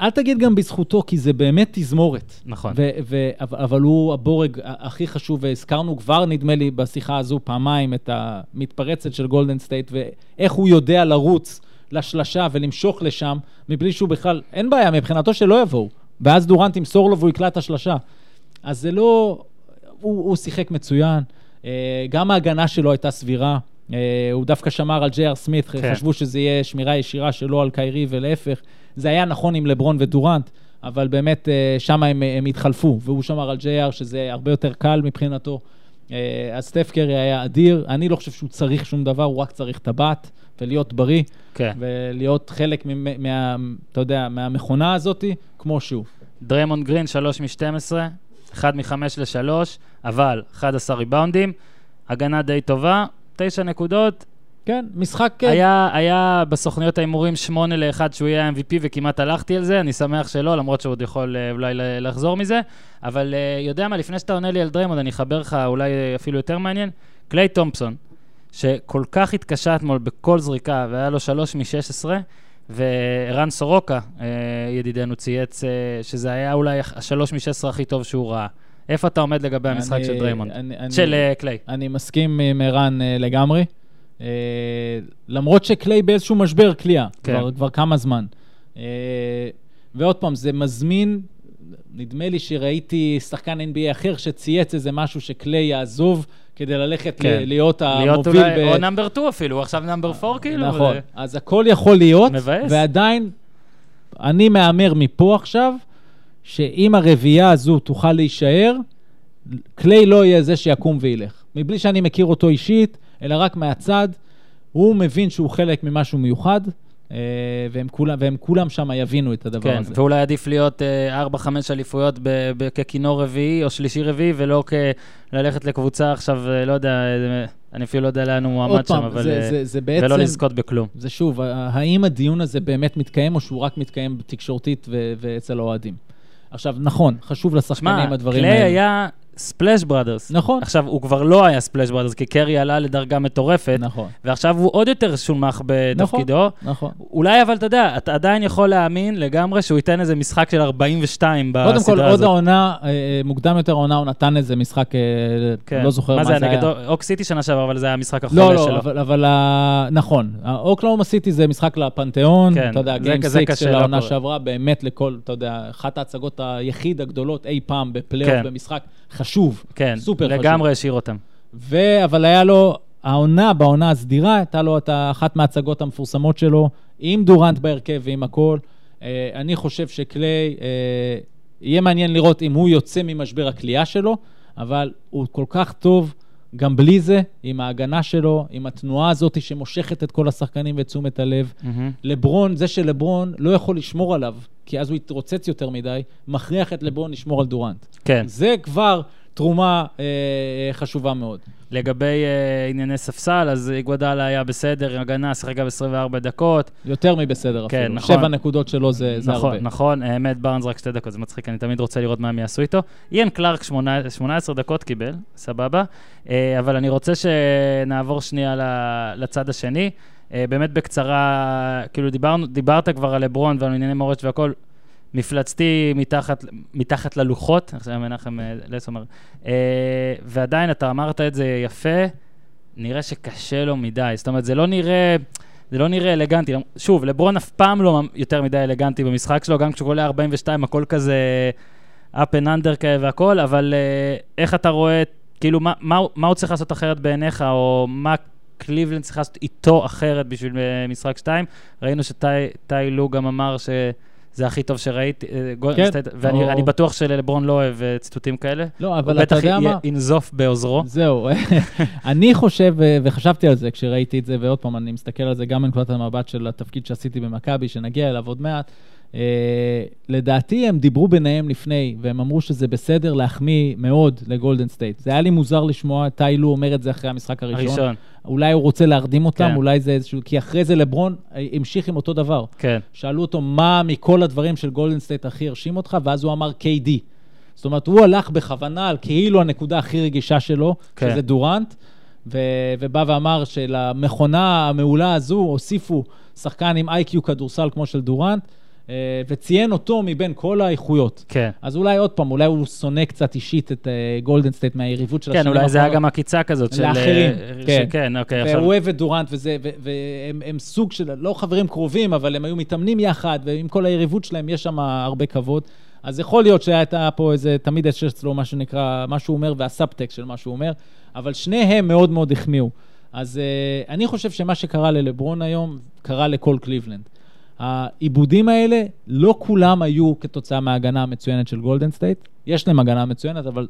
אל תגיד גם בזכותו, כי זה באמת תזמורת. נכון. ו- ו- אבל- הוא הבורג הכי חשוב, והזכרנו כבר, נדמה לי, בשיחה הזו פעמיים, את המתפרצת של גולדן סטייט, ואיך הוא יודע לרוץ לשלשה ולמשוך לשם, מבלי שהוא בכלל, אין בעיה, מבחינתו שלא יבואו. ואז דורנט ימסור לו והוא יקלע את השלשה. אז זה לא... הוא, הוא שיחק מצוין, אה, גם ההגנה שלו הייתה סבירה. אה, הוא דווקא שמר על ג'יי.אר סמית, כן. חשבו שזה יהיה שמירה ישירה שלו על קיירי ולהפך. זה היה נכון עם לברון ודורנט, אבל באמת אה, שם הם, הם התחלפו, והוא שמר על ג'יי.אר, שזה הרבה יותר קל מבחינתו. אה, אז סטף קרי היה אדיר, אני לא חושב שהוא צריך שום דבר, הוא רק צריך טבעת ולהיות בריא, כן. ולהיות חלק מה, מה, אתה יודע, מהמכונה הזאת, כמו שהוא. דריימונד גרין, 3 מ-12, 1 מ-5 ל-3, אבל 11 ריבאונדים, הגנה די טובה, 9 נקודות, כן, משחק... כן. היה, היה בסוכניות ההימורים 8 ל-1 שהוא יהיה MVP וכמעט הלכתי על זה, אני שמח שלא, למרות שהוא עוד יכול אה, אולי לחזור מזה. אבל אה, יודע מה, לפני שאתה עונה לי על דריימונד, אני אחבר לך אולי אפילו יותר מעניין. קליי תומפסון, שכל כך התקשה אתמול בכל זריקה, והיה לו 3 מ-16, וערן סורוקה, אה, ידידנו, צייץ שזה היה אולי השלוש מ-16 הכי טוב שהוא ראה. איפה אתה עומד לגבי המשחק אני- של דריימונד? אני- אני- של אה, קליי. אני מסכים עם ערן לגמרי. אה, למרות שקליי באיזשהו משבר קליעה, כן. כבר, כבר כמה זמן. אה, ועוד פעם, זה מזמין, נדמה לי שראיתי שחקן NBA אחר שצייץ איזה משהו שקליי יעזוב כדי ללכת כן. להיות להיות המוביל. אולי, ב- או נאמבר 2 אפילו, הוא עכשיו נאמבר 4 כאילו. נכון. וזה- אז הכל יכול להיות, מבאס. ועדיין, אני מהמר מפה עכשיו, שאם הרביעייה הזו תוכל להישאר, קליי לא יהיה זה שיקום וילך. מבלי שאני מכיר אותו אישית, אלא רק מהצד, הוא מבין שהוא חלק ממשהו מיוחד, אה, והם כולם, והם כולם שם יבינו את הדבר כן, הזה. ואולי עדיף להיות 4-5 אליפויות ב- ב- ככינור רביעי או שלישי-רביעי, ולא ללכת לקבוצה עכשיו, אה, לא יודע, אה, אני אפילו לא יודע לאן הוא מועמד שם, אבל... זה, אה, זה, זה בעצם... ולא לזכות בכלום. זה שוב, האם הדיון הזה באמת מתקיים, או שהוא רק מתקיים תקשורתית ו- ואצל האוהדים? עכשיו, נכון, חשוב לשחקנים שמע, הדברים קליי האלה. היה ספלאש בראדרס. נכון, עכשיו, הוא כבר לא היה ספלאש בראדרס, כי קרי עלה לדרגה מטורפת, נכון, ועכשיו הוא עוד יותר שונמך בתפקידו. נכון. אולי, אבל אתה יודע, אתה עדיין יכול להאמין לגמרי שהוא ייתן איזה משחק של 42 בסדרה הזאת. קודם כל, עוד העונה, אה, אה, מוקדם יותר העונה, הוא נתן איזה משחק, אה, כן. לא זוכר מה זה היה. מה זה היה? נגד אוק סיטי שנה שעברה, אבל זה היה המשחק החולה לא, שלו. לא, אבל, אבל נכון. אוקלהומה סיטי זה משחק לפנתיאון, כן, אתה יודע, game six של לא העונה. שעברה, באמת לכל, אתה יודע, אחת ההצגות היחיד הגדולות אי פעם בפלייאוף, כן. במשחק חשוב, כן, סופר חשוב. לגמרי השאיר אותם. ו... אבל היה לו, העונה, בעונה הסדירה, הייתה לו את אחת מההצגות המפורסמות שלו, עם דורנט בהרכב ועם הכל. אה, אני חושב שקליי, אה, יהיה מעניין לראות אם הוא יוצא ממשבר הכלייה שלו, אבל הוא כל כך טוב גם בלי זה, עם ההגנה שלו, עם התנועה הזאת שמושכת את כל השחקנים ואת תשומת הלב. מהמם. לברון, זה שלברון לא יכול לשמור עליו, כי אז הוא יתרוצץ יותר מדי, מכריח את לברון לשמור על דורנט. כן. זה כבר תרומה אה, אה, חשובה מאוד. לגבי אה, ענייני ספסל, אז איגוודאלה היה בסדר, הגנה, שיחק גם 24 דקות. יותר מבסדר כן, אפילו. נכון. שבע נקודות שלו זה, זה נכון, הרבה. נכון, האמת, בארנס רק שתי דקות, זה מצחיק, אני תמיד רוצה לראות מה הם יעשו איתו. איין קלארק 18 18 דקות קיבל, סבבה, אה, אבל אני רוצה שנעבור שנייה לצד השני. אה, באמת בקצרה, כאילו דיברנו, דיברת כבר על לברון ועל ענייני מורשת והכל, מפלצתי מתחת, מתחת ללוחות, עכשיו מנחם אה, לס אומר, אה, ועדיין אתה אמרת את זה יפה, נראה שקשה לו מדי, זאת אומרת, זה לא נראה... זה לא נראה אלגנטי. שוב, לברון אף פעם לא יותר מדי אלגנטי במשחק שלו, גם כשהוא עולה 42, הכל כזה up and under כאלה והכל, אבל uh, איך אתה רואה, כאילו, מה, מה, מה הוא צריך לעשות אחרת בעיניך, או מה קליבלנד צריך לעשות איתו אחרת בשביל אה, משחק 2? ראינו שטי לו גם אמר שזה הכי טוב שראיתי, אה, כן, ואני או- בטוח שלברון לא אוהב אה, ציטוטים כאלה. לא, אבל אתה יודע הוא מה? בטח ינזוף בעוזרו. זהו, <laughs> אני חושב, ו- וחשבתי על זה כשראיתי את זה, ועוד פעם, אני מסתכל על זה גם מנקודת המבט של התפקיד שעשיתי במכבי, שנגיע אליו עוד מעט. אה, לדעתי הם דיברו ביניהם לפני, והם אמרו שזה בסדר להחמיא מאוד לגולדן סטייט. זה היה לי מוזר לשמוע טיי לו אומר את זה אחרי המשחק הראשון. הראשון, אולי הוא רוצה להרדים אותם, כן. אולי זה איזשהו... כי אחרי זה לברון אה, המשיך עם אותו דבר. כן. שאלו אותו מה מכל הדברים של גולדן סטייט הכי הרשים אותך, ואז הוא אמר KD. זאת אומרת, הוא הלך בכוונה על כאילו הנקודה הכי רגישה שלו, כן. שזה דורנט, ו- ובא ואמר שלמכונה המעולה הזו הוסיפו שחקן עם IQ כדורסל כמו של דורנט, וציין אותו מבין כל האיכויות. כן. אז אולי עוד פעם, אולי הוא שונא קצת אישית את אה, גולדן סטייט מהיריבות של כן, השנים אולי זה היה האחרונות. גם עקיצה כזאת של... לאחרים, אה, כן. שכן, אוקיי, והוא. אוהב את דורנט וזה, והם הם סוג של, לא חברים קרובים, אבל הם היו מתאמנים יחד, ועם כל היריבות שלהם יש שם הרבה כבוד. אז יכול להיות שהייתה פה איזה, תמיד יש אצלו מה שנקרא, מה שהוא אומר והסאבטקסט של מה שהוא אומר, אבל שניהם מאוד מאוד החמיאו. אז אה, אני חושב שמה שקרה ללברון היום, קרה לכל קליבלנד. האיבודים האלה, לא כולם היו כתוצאה מההגנה המצוינת של גולדן סטייט. יש להם הגנה מצוינת, אבל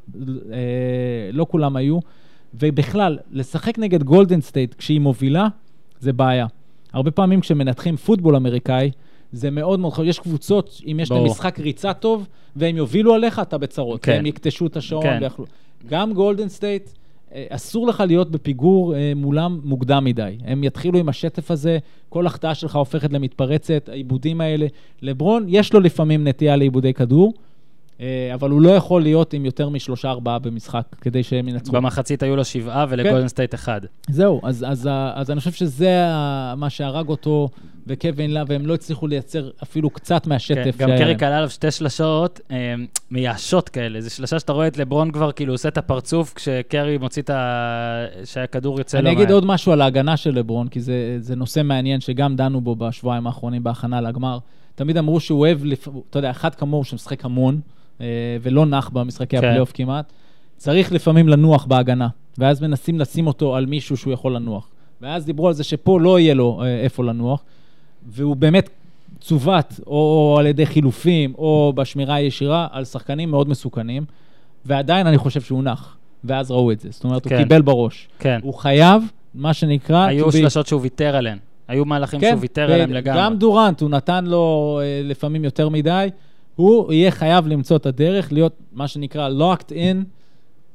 אה, לא כולם היו. ובכלל, לשחק נגד גולדן סטייט כשהיא מובילה, זה בעיה. הרבה פעמים כשמנתחים פוטבול אמריקאי, זה מאוד מאוד חשוב. יש קבוצות, אם יש להם. משחק ריצה טוב, והם יובילו עליך, אתה בצרות. כן. והם יקטשו את השעון כן. ויאכלו. גם גולדן סטייט, אסור לך להיות בפיגור אה, מולם מוקדם מדי. הם יתחילו עם השטף הזה, כל החטאה שלך הופכת למתפרצת, האיבודים האלה. לברון, יש לו לפעמים נטייה לאיבודי כדור, אה, אבל הוא לא יכול להיות עם יותר משלושה ארבעה במשחק כדי שהם ינצחו. במחצית היו לו שבעה ולגולדן סטייט אחד. זהו, אז, אז, אז אני חושב שזה מה שהרג אותו וקווין לה, והם לא הצליחו לייצר אפילו קצת כן, מהשטף גם שהיה קרי להם. קלע עליו שתי שלשות אה, מייאשות כאלה. זו שלשה שאתה רואה את לברון כבר כאילו עושה את הפרצוף כשקרי מוציא את ה... שהכדור יוצא לו אני אגיד עוד משהו על ההגנה של לברון, כי זה, זה נושא מעניין שגם דנו בו בשבועיים האחרונים בהכנה לגמר. תמיד אמרו שהוא אוהב. אתה יודע, אחד כמוהו שמשחק המון, אה, ולא נח במשחקי כן. הפלייאוף כמעט, צריך לפעמים לנוח בהגנה, ואז מנסים לשים אותו על מישהו שהוא יכול לנוח. ואז דיברו על זה שפה לא יהיה לו אה, איפה לנוח, והוא באמת צוות, או, על ידי חילופים, או בשמירה הישירה, על שחקנים מאוד מסוכנים, ועדיין אני חושב שהוא נח, ואז ראו את זה. זאת אומרת, כן. הוא קיבל בראש. כן. הוא חייב, מה שנקרא... היו שלשות שהוא ויתר עליהן. היו מהלכים כן, שהוא ויתר עליהם לגמרי. גם דורנט, הוא נתן לו אה, לפעמים יותר מדי. הוא יהיה חייב למצוא את הדרך להיות מה שנקרא locked in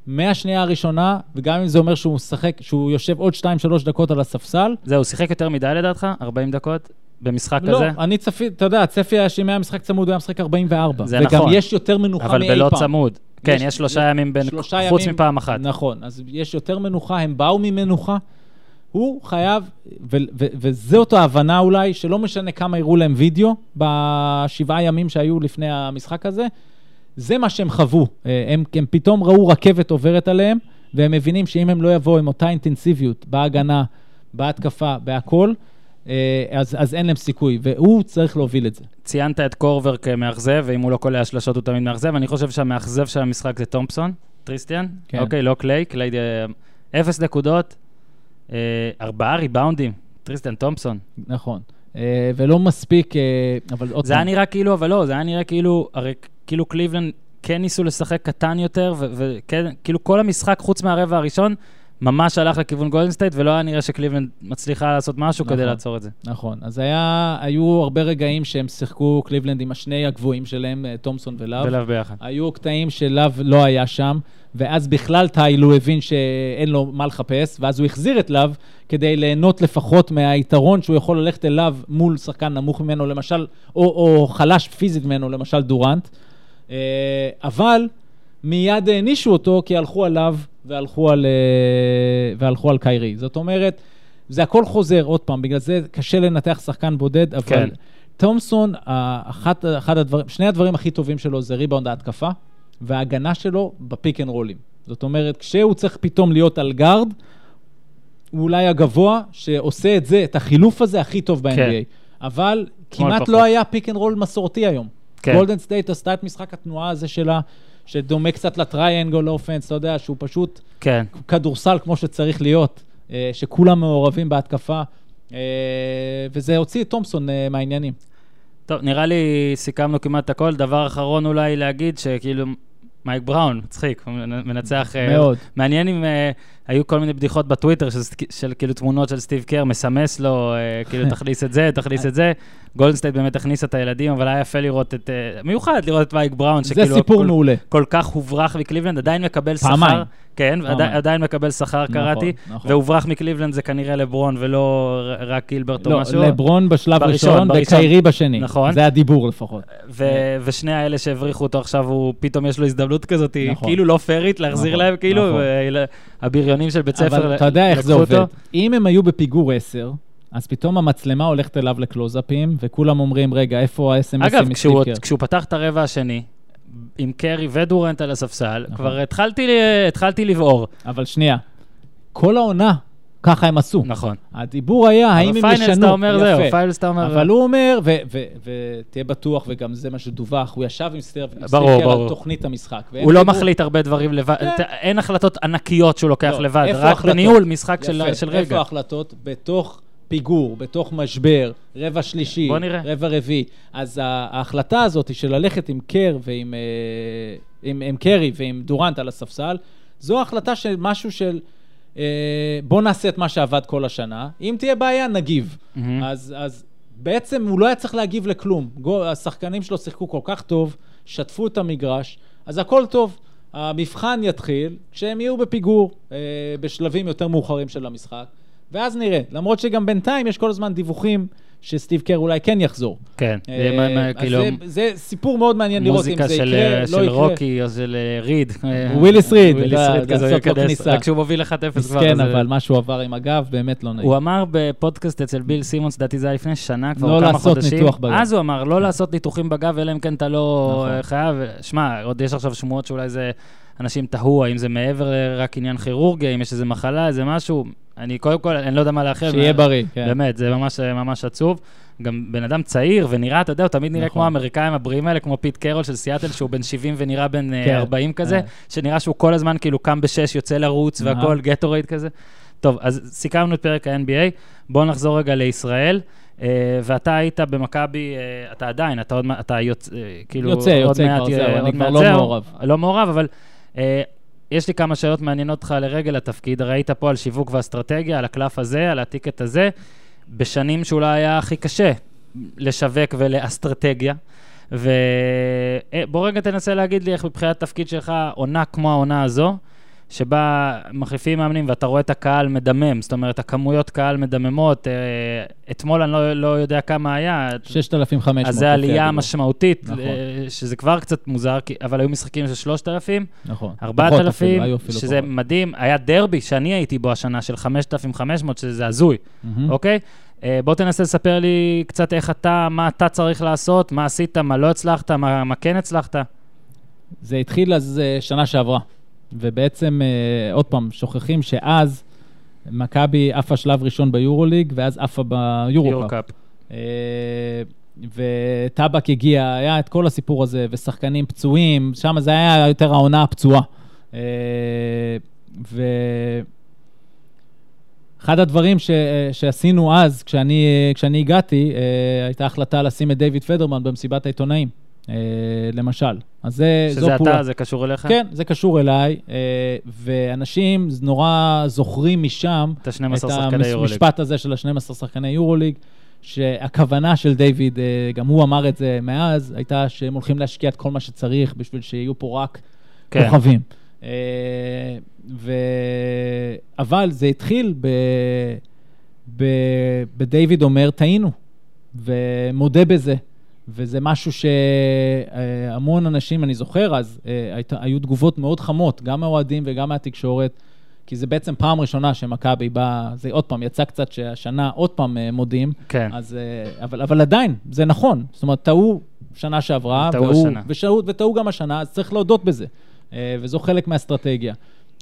מהשנייה הראשונה, וגם אם זה אומר שהוא משחק, שהוא יושב עוד 2-3 דקות על הספסל. זהו, הוא שיחק יותר מדי לדעתך? 40 דקות? במשחק לא, כזה? אני צפי, אתה יודע, הצפי היה שאם היה משחק צמוד, הוא היה משחק 44. זה וגם נכון. יש יותר מנוחה מאי אבל פעם. בלא צמוד. כן, יש- יש שלושה ימים בין... שלושה חוץ ימים- מפעם אחת. נכון, אז יש יותר מנוחה, הם באו ממנוחה. הוא חייב, ו- ו- וזאת ההבנה אולי, שלא משנה כמה הראו להם וידאו בשבעה ימים שהיו לפני המשחק הזה, זה מה שהם חוו. אה, הם, הם פתאום ראו רכבת עוברת עליהם, והם מבינים שאם הם לא יבואו עם אותה אינטנסיביות בהגנה, בהתקפה, בהכל, אה, אז, אז אין להם סיכוי, והוא צריך להוביל את זה. ציינת את קורבר כמאכזב, ואם הוא לא קולע שלשות הוא תמיד מאכזב. אני חושב שהמאכזב של המשחק זה תומפסון, טריסטן. כן. אוקיי, לא קליי, קליי אה, אפס נקודות, ארבעה ריבאונדים, טריסטן תומפסון. נכון. אה, ולא מספיק, אה, אבל עוד זה היה נראה כאילו, אבל לא, זה היה נראה כאילו, הרי כאילו קליבלנד כן ניסו לשחק קטן יותר, ו- וכן, כאילו כל המשחק, חוץ מהרבע הראשון, ממש הלך לכיוון גולדן סטייט, ולא היה נראה שקליבלנד מצליחה לעשות משהו כדי נכון. לעצור את זה. נכון, אז היה, היו הרבה רגעים שהם שיחקו קליבלנד עם השני הגבוהים שלהם, אה, תומסון ולאב. ולאב ביחד. היו קטעים שלאב לא היה שם, ואז בכלל טיילו הבין שאין לו מה לחפש, ואז הוא החזיר את לאב כדי ליהנות לפחות מהיתרון שהוא יכול ללכת אליו מול שחקן נמוך ממנו, למשל, או, או חלש פיזית ממנו, למשל דורנט. אה, אבל מיד הענישו אותו כי הלכו עליו והלכו על, אה, והלכו על קיירי. זאת אומרת, זה הכל חוזר, עוד פעם, בגלל זה קשה לנתח שחקן בודד, אבל כן. תומסון, אחת, אחד הדברים, שני הדברים הכי טובים שלו זה ריבאונד ההתקפה, וההגנה שלו ב-pick and רולים. זאת אומרת, כשהוא צריך פתאום להיות על guard, הוא אולי הגבוה שעושה את זה, את החילוף הזה הכי טוב ב-NBA. כן. אבל כמעט פחות. לא היה pick and roll מסורתי היום. כן. גולדן סטייט עשתה את משחק התנועה הזה שלה, שדומה קצת ל triangle offense, אתה יודע, שהוא פשוט כן. כדורסל כמו שצריך להיות, אה, שכולם מעורבים בהתקפה, אה, וזה הוציא את תומסון אה, מהעניינים. טוב, נראה לי סיכמנו כמעט הכל. דבר אחרון אולי להגיד, שכאילו, מייק בראון, מצחיק, מנצח... אה, מאוד. מעניין אם אה, היו כל מיני בדיחות בטוויטר של, של כאילו תמונות של סטיב קר, מסמס לו, אה, כאילו, תכניס את זה, תכניס את זה. גולדן סטייט באמת הכניסה את הילדים, אבל היה יפה לראות את... אה, מיוחד לראות את מייק בראון, זה שכאילו... סיפור כל- מעולה. כל כך הוברח מקליבלנד, עדיין מקבל שכר. פעמיים. כן, פעמיים. עדיין, עדיין מקבל שכר, נכון, קראתי. נכון. והוברח מקליבלנד זה כנראה לברון ולא רק גילברט או לא, משהו. לברון בשלב בראשון, ראשון. וקיירי בשני. נכון. זה הדיבור לפחות. ו- ושני האלה שהבריחו אותו עכשיו, הוא פתאום יש לו הזדמנות כזאת, נכון. כאילו לא פיירית, להחזיר נכון, להם, כאילו, נכון. הבריונים של בית ספר, אבל אתה יודע איך זה עובד. אם הם היו בפיגור 10, אז פתאום המצלמה הולכת אליו לקלוז-אפים, וכולם אומרים, רגע, איפה ה-SMSים אגב, כשהוא, קר?" כשהוא פתח את הרבע השני, עם קרי ודורנט על הספסל, נכון. כבר התחלתי, התחלתי לבעור. אבל שנייה, כל העונה, ככה הם עשו. נכון. הדיבור היה, האם הם אבל ישנו. finals אתה אומר. זהו, finals אתה אומר... אבל הוא אומר, ותהיה בטוח, וגם זה מה שדווח, הוא ישב עם עם ברור, ברור. על תוכנית המשחק. הוא לא מחליט הרבה דברים לבד, כן. אין החלטות ענקיות שהוא לוקח לא, לבד, רק? בניהול משחק של יפה, של איפה רגע. ההחלטות? בתוך פיגור, בתוך משבר, רבע שלישי, בוא נראה. רבע רביעי. אז ה- ההחלטה הזאת של ללכת עם קר ועם אה, קרי ועם דורנט על הספסל, זו החלטה של משהו של בוא נעשה את מה שעבד כל השנה, אם תהיה בעיה, נגיב. מהמם. אז, אז בעצם הוא לא היה צריך להגיב לכלום. השחקנים שלו שיחקו כל כך טוב, שטפו את המגרש, אז הכל טוב. המבחן יתחיל כשהם יהיו בפיגור, אה, בשלבים יותר מאוחרים של המשחק, ואז נראה. למרות שגם בינתיים יש כל הזמן דיווחים שסטיב קר אולי כן יחזור. כן, אה, כאילו, זה, זה סיפור מאוד מעניין לראות אם מוזיקה זה של יקרה, אה, לא של יקרה. רוקי או של אה, ריד. אה, <laughs> וויליס ריד, וויליס ריד כזה, לעשות ייכנס, כניסה. רק כשהוא מוביל 1-0 כבר. מסכן, אה, אבל מה שהוא עבר עם הגב, באמת לא נעים. הוא אמר בפודקאסט אצל ביל סימונס, לדעתי זה היה לפני שנה, כבר לא כמה לעשות חודשים. ניתוח בגב. אז הוא אמר, לא לעשות ניתוחים בגב, אלא אם כן אתה לא נכון. אה, חייב. שמע, עוד יש עכשיו שמועות שאולי זה, אנשים תהו, האם זה מעבר לרק עניין כירורגיה, אם יש איזה מחלה, איזה משהו. אני קודם כל, אני לא יודע מה לאחל. שיהיה בריא, כן. באמת, זה ממש, ממש עצוב. גם בן אדם צעיר ונראה, אתה יודע, הוא תמיד נראה נכון. כמו האמריקאים הבריאים האלה, כמו פיט קרול של סיאטל, שהוא בן 70 ונראה בן אה, כן. 40 כזה, אה. שנראה שהוא כל הזמן כאילו קם בשש, יוצא לרוץ. והכל, גטורייד כזה. טוב, אז סיכמנו את פרק ה-NBA, בואו נחזור רגע לישראל. אה, ואתה היית במכבי, אה, אתה עדיין, אתה עוד מעט, אתה יוצא, אה, כאילו, יוצא, עוד יוצא מעט, כבר, אה, זהו, אני כבר לא. מעורב. לא מעורב, אבל אה, יש לי כמה שאלות מעניינות אותך לרגל התפקיד. היית פה על שיווק ואסטרטגיה, על הקלף הזה, על הטיקט הזה. בשנים שאולי היה הכי קשה לשווק ולאסטרטגיה. ובוא רגע תנסה להגיד לי איך מבחינת תפקיד שלך, עונה כמו העונה הזו, שבה מחליפים מאמנים ואתה רואה את הקהל מדמם, זאת אומרת, הכמויות קהל מדממות, אה, אתמול אני לא, לא יודע כמה היה. 6,500. אז זה עלייה. משמעותית, נכון. אה, שזה כבר קצת מוזר, אבל היו משחקים של 3,000, נכון. 4,000, פחות אפילו, היו אפילו שזה פחות. מדהים. היה דרבי שאני הייתי בו השנה של 5,500, שזה הזוי, מהמם. אוקיי? אה, בוא תנסה לספר לי קצת איך אתה, מה אתה צריך לעשות, מה עשית, מה לא הצלחת, מה, מה כן הצלחת. זה התחיל אז שנה שעברה, ובעצם, אה, עוד פעם, שוכחים שאז מכבי עפה שלב ראשון ביורוליג, ואז עפה ביורוקאפ. אה, וטבק הגיע, היה את כל הסיפור הזה, ושחקנים פצועים, שם זה היה יותר העונה הפצועה. אה, ו... אחד הדברים ש, שעשינו אז, כשאני, כשאני הגעתי, אה, הייתה החלטה לשים את דיוויד פדרמן במסיבת העיתונאים, אה, למשל. אז זה, זו שזה פעולה. אתה, זה קשור אליך? כן, זה קשור אליי, אה, ואנשים נורא זוכרים משם את ה-12 שחקני יורוליג. המשפט הזה של ה-12 שחקני יורוליג, שהכוונה של דיוויד, אה, גם הוא אמר את זה מאז, הייתה שהם הולכים להשקיע את כל מה שצריך בשביל שיהיו פה רק כן. כוכבים. אה, ו... אבל זה התחיל ב... ב... בדיוויד אומר, טעינו, ומודה בזה. וזה משהו שהמון אנשים, אני זוכר אז, אה, היית- היו תגובות מאוד חמות, גם מהאוהדים וגם מהתקשורת, כי זה בעצם פעם ראשונה שמכבי באה, זה עוד פעם, יצא קצת שהשנה עוד פעם אה, מודים, כן. אז, אה, אבל, אבל עדיין, זה נכון. זאת אומרת, טעו שנה שעברה, טעו השנה. וטעו גם השנה, אז צריך להודות בזה. וזו חלק מהאסטרטגיה.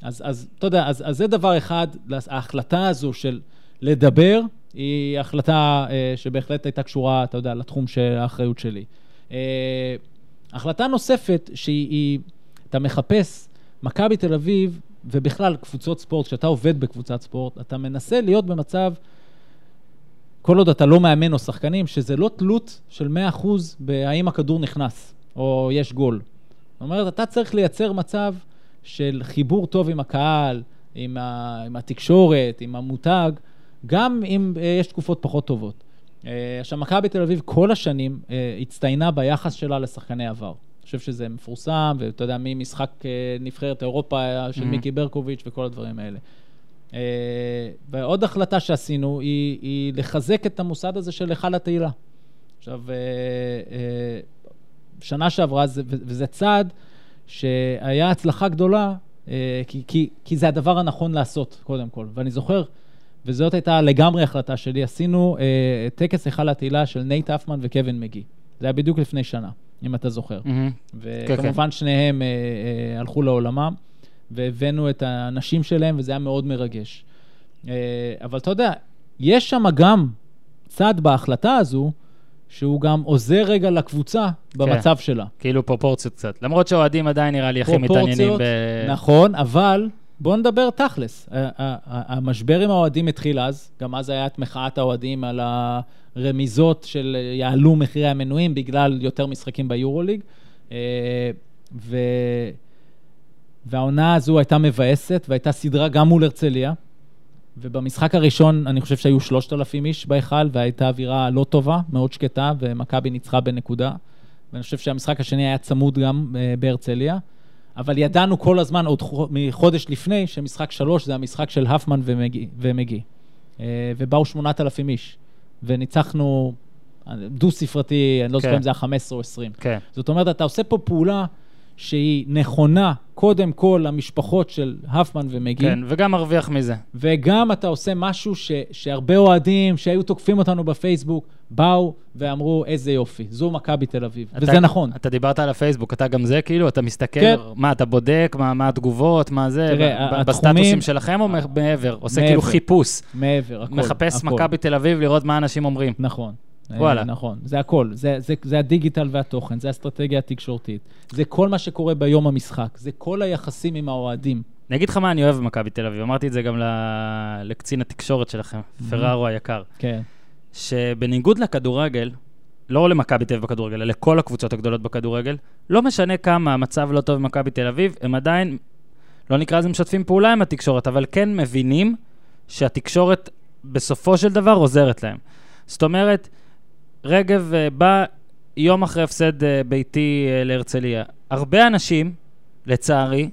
אז, אז אתה יודע, אז, אז זה דבר אחד, ההחלטה הזו של לדבר, היא החלטה אה, שבהחלט הייתה קשורה, אתה יודע, לתחום של האחריות שלי. אה, החלטה נוספת, שהיא, היא- אתה מחפש, מכבי תל אביב, ובכלל קבוצות ספורט, כשאתה עובד בקבוצת ספורט, אתה מנסה להיות במצב, כל עוד אתה לא מאמן או שחקנים, שזה לא תלות של 100% בהאם הכדור נכנס, או יש גול. זאת אומרת, אתה צריך לייצר מצב של חיבור טוב עם הקהל, עם, ה, עם התקשורת, עם המותג, גם אם אה, יש תקופות פחות טובות. אה, עכשיו, מכבי תל אביב כל השנים אה, הצטיינה ביחס שלה לשחקני עבר. אני חושב שזה מפורסם, ואתה יודע, ממשחק נבחרת אירופה של Mhm. מיקי ברקוביץ' וכל הדברים האלה. ועוד החלטה שעשינו היא, היא לחזק את המוסד הזה של היכל התהילה. עכשיו, שנה שעברה, זה- וזה צעד שהיה הצלחה גדולה, כי, כי, כי זה הדבר הנכון לעשות, קודם כל. ואני זוכר, וזאת הייתה לגמרי החלטה שלי, עשינו אה, טקס היכל התהילה של נייט הפמן וקווין מגי. זה היה בדיוק לפני שנה, אם אתה זוכר. מהמם. וכמובן שניהם אה, אה, הלכו לעולמם, והבאנו את האנשים שלהם, וזה היה מאוד מרגש. אה, אבל אתה יודע, יש שם גם צד בהחלטה הזו, שהוא גם עוזר רגע לקבוצה במצב שלה. כאילו פרופורציות קצת. למרות שהאוהדים עדיין נראה לי הכי מתעניינים ב... נכון, אבל בואו נדבר תכלס. המשבר עם האוהדים התחיל אז, גם אז היה את מחאת האוהדים על הרמיזות של יעלו מחירי המנויים בגלל יותר משחקים ביורוליג. אה, ו... והעונה הזו הייתה מבאסת, והייתה סדרה גם מול הרצליה. ובמשחק הראשון, אני חושב שהיו 3,000 איש בהיכל, והייתה אווירה לא טובה, מאוד שקטה, ומכבי ניצחה בנקודה. ואני חושב שהמשחק השני היה צמוד גם אה, בהרצליה. אבל ידענו כל הזמן, עוד חו- מחודש לפני, שמשחק שלוש זה המשחק של הפמן ומגי. ומגי. אה, ובאו 8,000 איש. וניצחנו אה, דו-ספרתי, אני לא זוכר כן. אם זה היה 15 או 20. כן. זאת אומרת, אתה עושה פה פעולה שהיא נכונה, קודם כל למשפחות של הפמן ומגי. כן, וגם מרוויח מזה. וגם אתה עושה משהו ש, שהרבה אוהדים שהיו תוקפים אותנו בפייסבוק, באו ואמרו, איזה יופי, זו מכבי תל אביב. אתה- וזה נכון. אתה דיברת על הפייסבוק, אתה גם זה, כאילו, אתה מסתכל, כן. מה, אתה בודק, מה, מה התגובות, מה זה, תראה, ב- התחומים- בסטטוסים שלכם או מעבר? עושה מעבר. כאילו חיפוש, מעבר, הכל. מחפש. מכבי תל אביב לראות מה אנשים אומרים. נכון. וואלה. אה, נכון, זה הכל. זה, זה, זה הדיגיטל והתוכן, זה האסטרטגיה התקשורתית. זה כל מה שקורה ביום המשחק, זה כל היחסים עם האוהדים. אני אגיד לך מה אני אוהב במכבי תל אביב, אמרתי את זה גם ל- לקצין התקשורת שלכם, פררו היקר, כן. שבניגוד לכדורגל, לא למכבי תל אביב בכדורגל, אלא לכל הקבוצות הגדולות בכדורגל, לא משנה כמה המצב לא טוב במכבי תל אביב, הם עדיין, לא נקרא לזה משתפים פעולה עם התקשורת, אבל כן מבינים שהתקשורת בסופו של דבר עוזרת להם. זאת אומרת, רגב אה, בא יום אחרי הפסד אה, ביתי אה, להרצליה. הרבה אנשים, לצערי,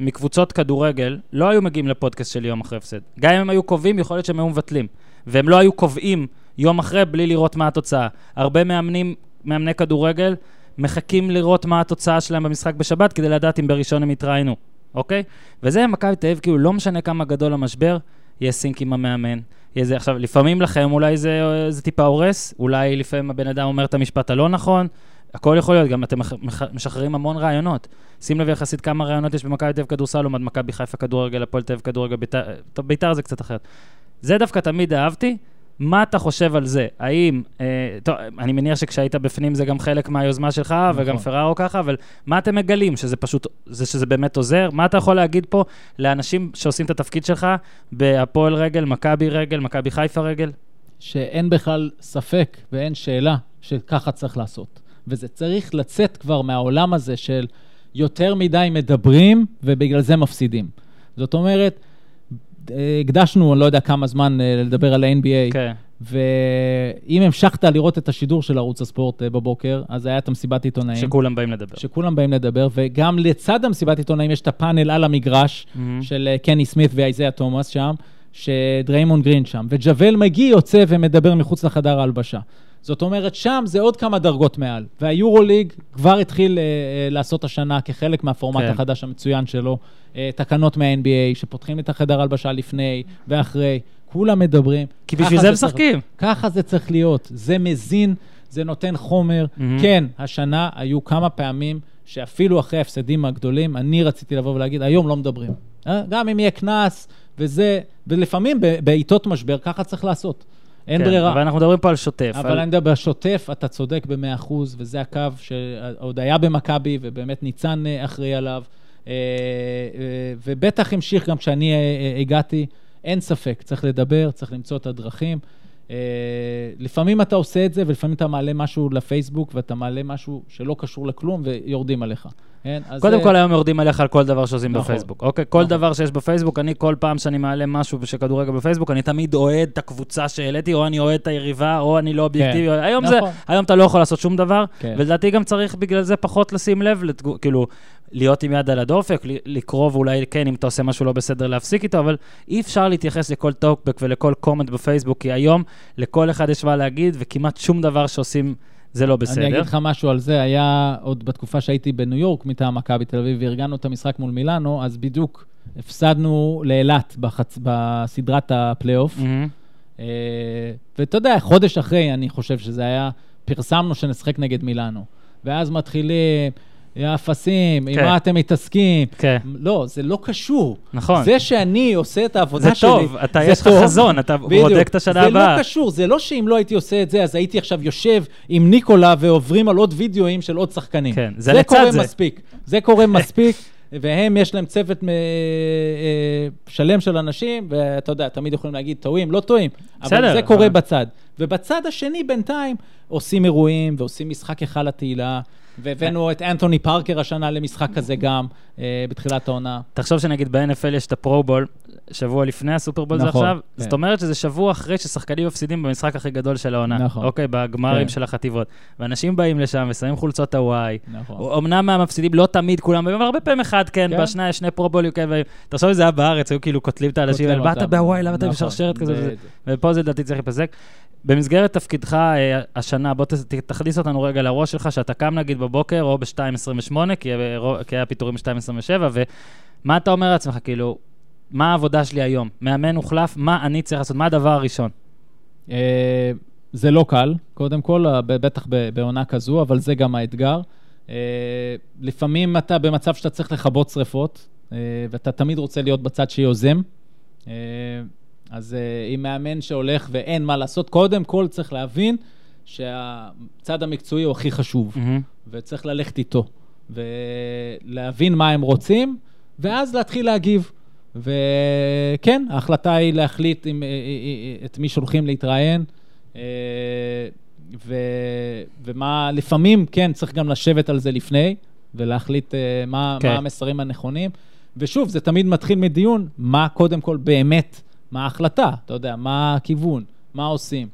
מקבוצות כדורגל, לא היו מגיעים לפודקאסט של יום אחרי הפסד. גם אם הם היו קובעים, יכול להיות שהם היו מבטלים. והם לא היו קובעים יום אחרי בלי לראות מה התוצאה. הרבה מאמנים, מאמני כדורגל, מחכים לראות מה התוצאה שלהם במשחק בשבת, כדי לדעת אם בראשון הם יתראיינו, אוקיי? וזה מכבי תל אביב, כאילו, לא משנה כמה גדול המשבר, יש סינק עם המאמן. זה, עכשיו, לפעמים לכם אולי זה, זה טיפה הורס, אולי לפעמים הבן אדם אומר את המשפט הלא נכון, הכל יכול להיות, גם אתם משחררים המון רעיונות. שים לב יחסית כמה רעיונות יש במכבי תל אביב כדורסל לעומת מכבי חיפה כדורגל, הפועל תל אביב כדורגל, בית"ר, טוב, בית"ר זה קצת אחרת. זה דווקא תמיד אהבתי. מה אתה חושב על זה? האם, אה, טוב, אני מניח שכשהיית בפנים זה גם חלק מהיוזמה שלך, נכון. וגם פרארו ככה, אבל מה אתם מגלים? שזה פשוט, זה שזה באמת עוזר? מה אתה יכול להגיד פה לאנשים שעושים את התפקיד שלך בהפועל רגל, מכבי רגל, מכבי חיפה רגל? שאין בכלל ספק ואין שאלה שככה צריך לעשות. וזה צריך לצאת כבר מהעולם הזה של יותר מדי מדברים ובגלל זה מפסידים. זאת אומרת, הקדשנו, אני לא יודע כמה זמן, אה, לדבר על ה-NBA, כן. ואם המשכת לראות את השידור של ערוץ הספורט אה, בבוקר, אז היה את המסיבת עיתונאים. שכולם באים לדבר. שכולם באים לדבר, וגם לצד המסיבת עיתונאים יש את הפאנל על המגרש מהמם. של אה, קני סמית ואייזיה תומאס שם, שדריימון גרין שם, וג'וול מגי יוצא ומדבר מחוץ לחדר ההלבשה. זאת אומרת, שם זה עוד כמה דרגות מעל. והיורוליג כבר התחיל אה, אה, לעשות השנה כחלק מהפורמט כן. החדש המצוין שלו, אה, תקנות מה-NBA, שפותחים את החדר ההלבשה לפני ואחרי, כולם מדברים. כי בשביל זה משחקים. ככה זה צריך להיות. זה מזין, זה נותן חומר. מהמם. כן, השנה היו כמה פעמים שאפילו אחרי ההפסדים הגדולים, אני רציתי לבוא ולהגיד, היום לא מדברים. אה? גם אם יהיה קנס וזה, ולפעמים בעיתות משבר, ככה צריך לעשות. אין כן, ברירה. אבל אנחנו מדברים פה על שוטף. אבל על- אני מדבר, בשוטף אתה צודק במאה אחוז, וזה הקו שעוד היה במכבי, ובאמת ניצן אה, אחראי עליו, אה, אה, ובטח המשיך גם כשאני הגעתי, אין ספק, צריך לדבר, צריך למצוא את הדרכים. אה, לפעמים אתה עושה את זה, ולפעמים אתה מעלה משהו לפייסבוק, ואתה מעלה משהו שלא קשור לכלום, ויורדים עליך. כן? אז קודם זה- כל היום יורדים עליך על כל דבר שעושים נכון. בפייסבוק. אוקיי? כל נכון. דבר שיש בפייסבוק, אני כל פעם שאני מעלה משהו של כדורגל בפייסבוק, אני תמיד אוהד את הקבוצה שהעליתי, או אני אוהד את היריבה, או אני לא אובייקטיבי. היום זה, נכון. היום אתה לא יכול לעשות שום דבר, כן. ולדעתי גם צריך בגלל זה פחות לשים לב, לתגו- כאילו, להיות עם יד על הדופק, לקרוא ואולי כן, אם אתה עושה משהו לא בסדר, להפסיק איתו, אבל אי אפשר להתייחס לכל טוקבק ולכל comment בפייסבוק, כי היום לכל אחד יש מה להגיד, וכמעט שום דבר שעושים זה לא בסדר. אני אגיד לך משהו על זה, היה עוד בתקופה שהייתי בניו יורק מטעם מכבי תל אביב, וארגנו את המשחק מול מילאנו, אז בדיוק הפסדנו לאילת בחצ... בסדרת הפלייאוף. אה, ואתה יודע, חודש אחרי, אני חושב שזה היה, פרסמנו שנשחק נגד מילאנו. ואז מתחילים, יא אפסים, עם כן. מה אתם מתעסקים? כן. לא, זה לא קשור. נכון. זה שאני עושה את העבודה זה שלי, טוב, אתה, זה יש לך. חזון, אתה בדיוק. בודק את השנה זה הבאה. לא קשור, זה לא שאם לא הייתי עושה את זה, אז הייתי עכשיו יושב עם ניקולה ועוברים על עוד וידאוים של עוד שחקנים. כן, זה זה לצד קורה זה. מספיק. זה קורה מספיק, והם, יש להם צוות מ- אה, שלם של אנשים, ואתה יודע, תמיד יכולים להגיד טועים, לא טועים, בסדר, אבל זה קורה בצד. ובצד השני, בינתיים, עושים אירועים ועושים משחק היכל התהילה. והבאנו את אנטוני פארקר השנה למשחק כזה גם, אה, בתחילת העונה. תחשוב שנגיד ב-NFL יש את הפרו-בול, שבוע לפני הסופרבול זה נכון, עכשיו, כן. זאת אומרת שזה שבוע אחרי ששחקנים מפסידים במשחק הכי גדול של העונה. נכון. אוקיי, בגמרים כן. של החטיבות. ואנשים באים לשם ושמים חולצות הוואי. נכון. אמנם מהמפסידים לא תמיד כולם, אבל הרבה פעמים אחד כן, כן. בשני שני פרו-בולים כאלה. תחשוב שזה היה בארץ, היו כאילו קוטלים את האנשים באת. בהוואי, למה אתה נכון, בשרשרת כזה? וזה?" בדיוק. ופה זה לדעתי צריך להיפסק. במסגרת תפקידך אה, השנה, בוא ת- תכניס אותנו רגע לראש שלך, שאתה קם נגיד בבוקר או ב-2.28, כי אה, כי היה פיטורים ב-2.27, ומה אתה אומר לעצמך, כאילו, מה העבודה שלי היום? מאמן הוחלף, מה אני צריך לעשות? מה הדבר הראשון? אה, זה לא קל, קודם כל, אה, בטח בעונה כזו, אבל זה גם האתגר. אה, לפעמים אתה במצב שאתה צריך לכבות שריפות, אה, ואתה תמיד רוצה להיות בצד שיוזם. אז עם מאמן שהולך ואין מה לעשות, קודם כל צריך להבין שהצד המקצועי הוא הכי חשוב, מהמם. וצריך ללכת איתו, ולהבין מה הם רוצים, ואז להתחיל להגיב. וכן, ההחלטה היא להחליט עם, אה, אה, את מי שולחים להתראיין, ו, ומה, לפעמים, כן, צריך גם לשבת על זה לפני, ולהחליט מה, כן. מה המסרים הנכונים. ושוב, זה תמיד מתחיל מדיון, מה קודם כל באמת מה ההחלטה, אתה יודע, מה הכיוון, מה עושים.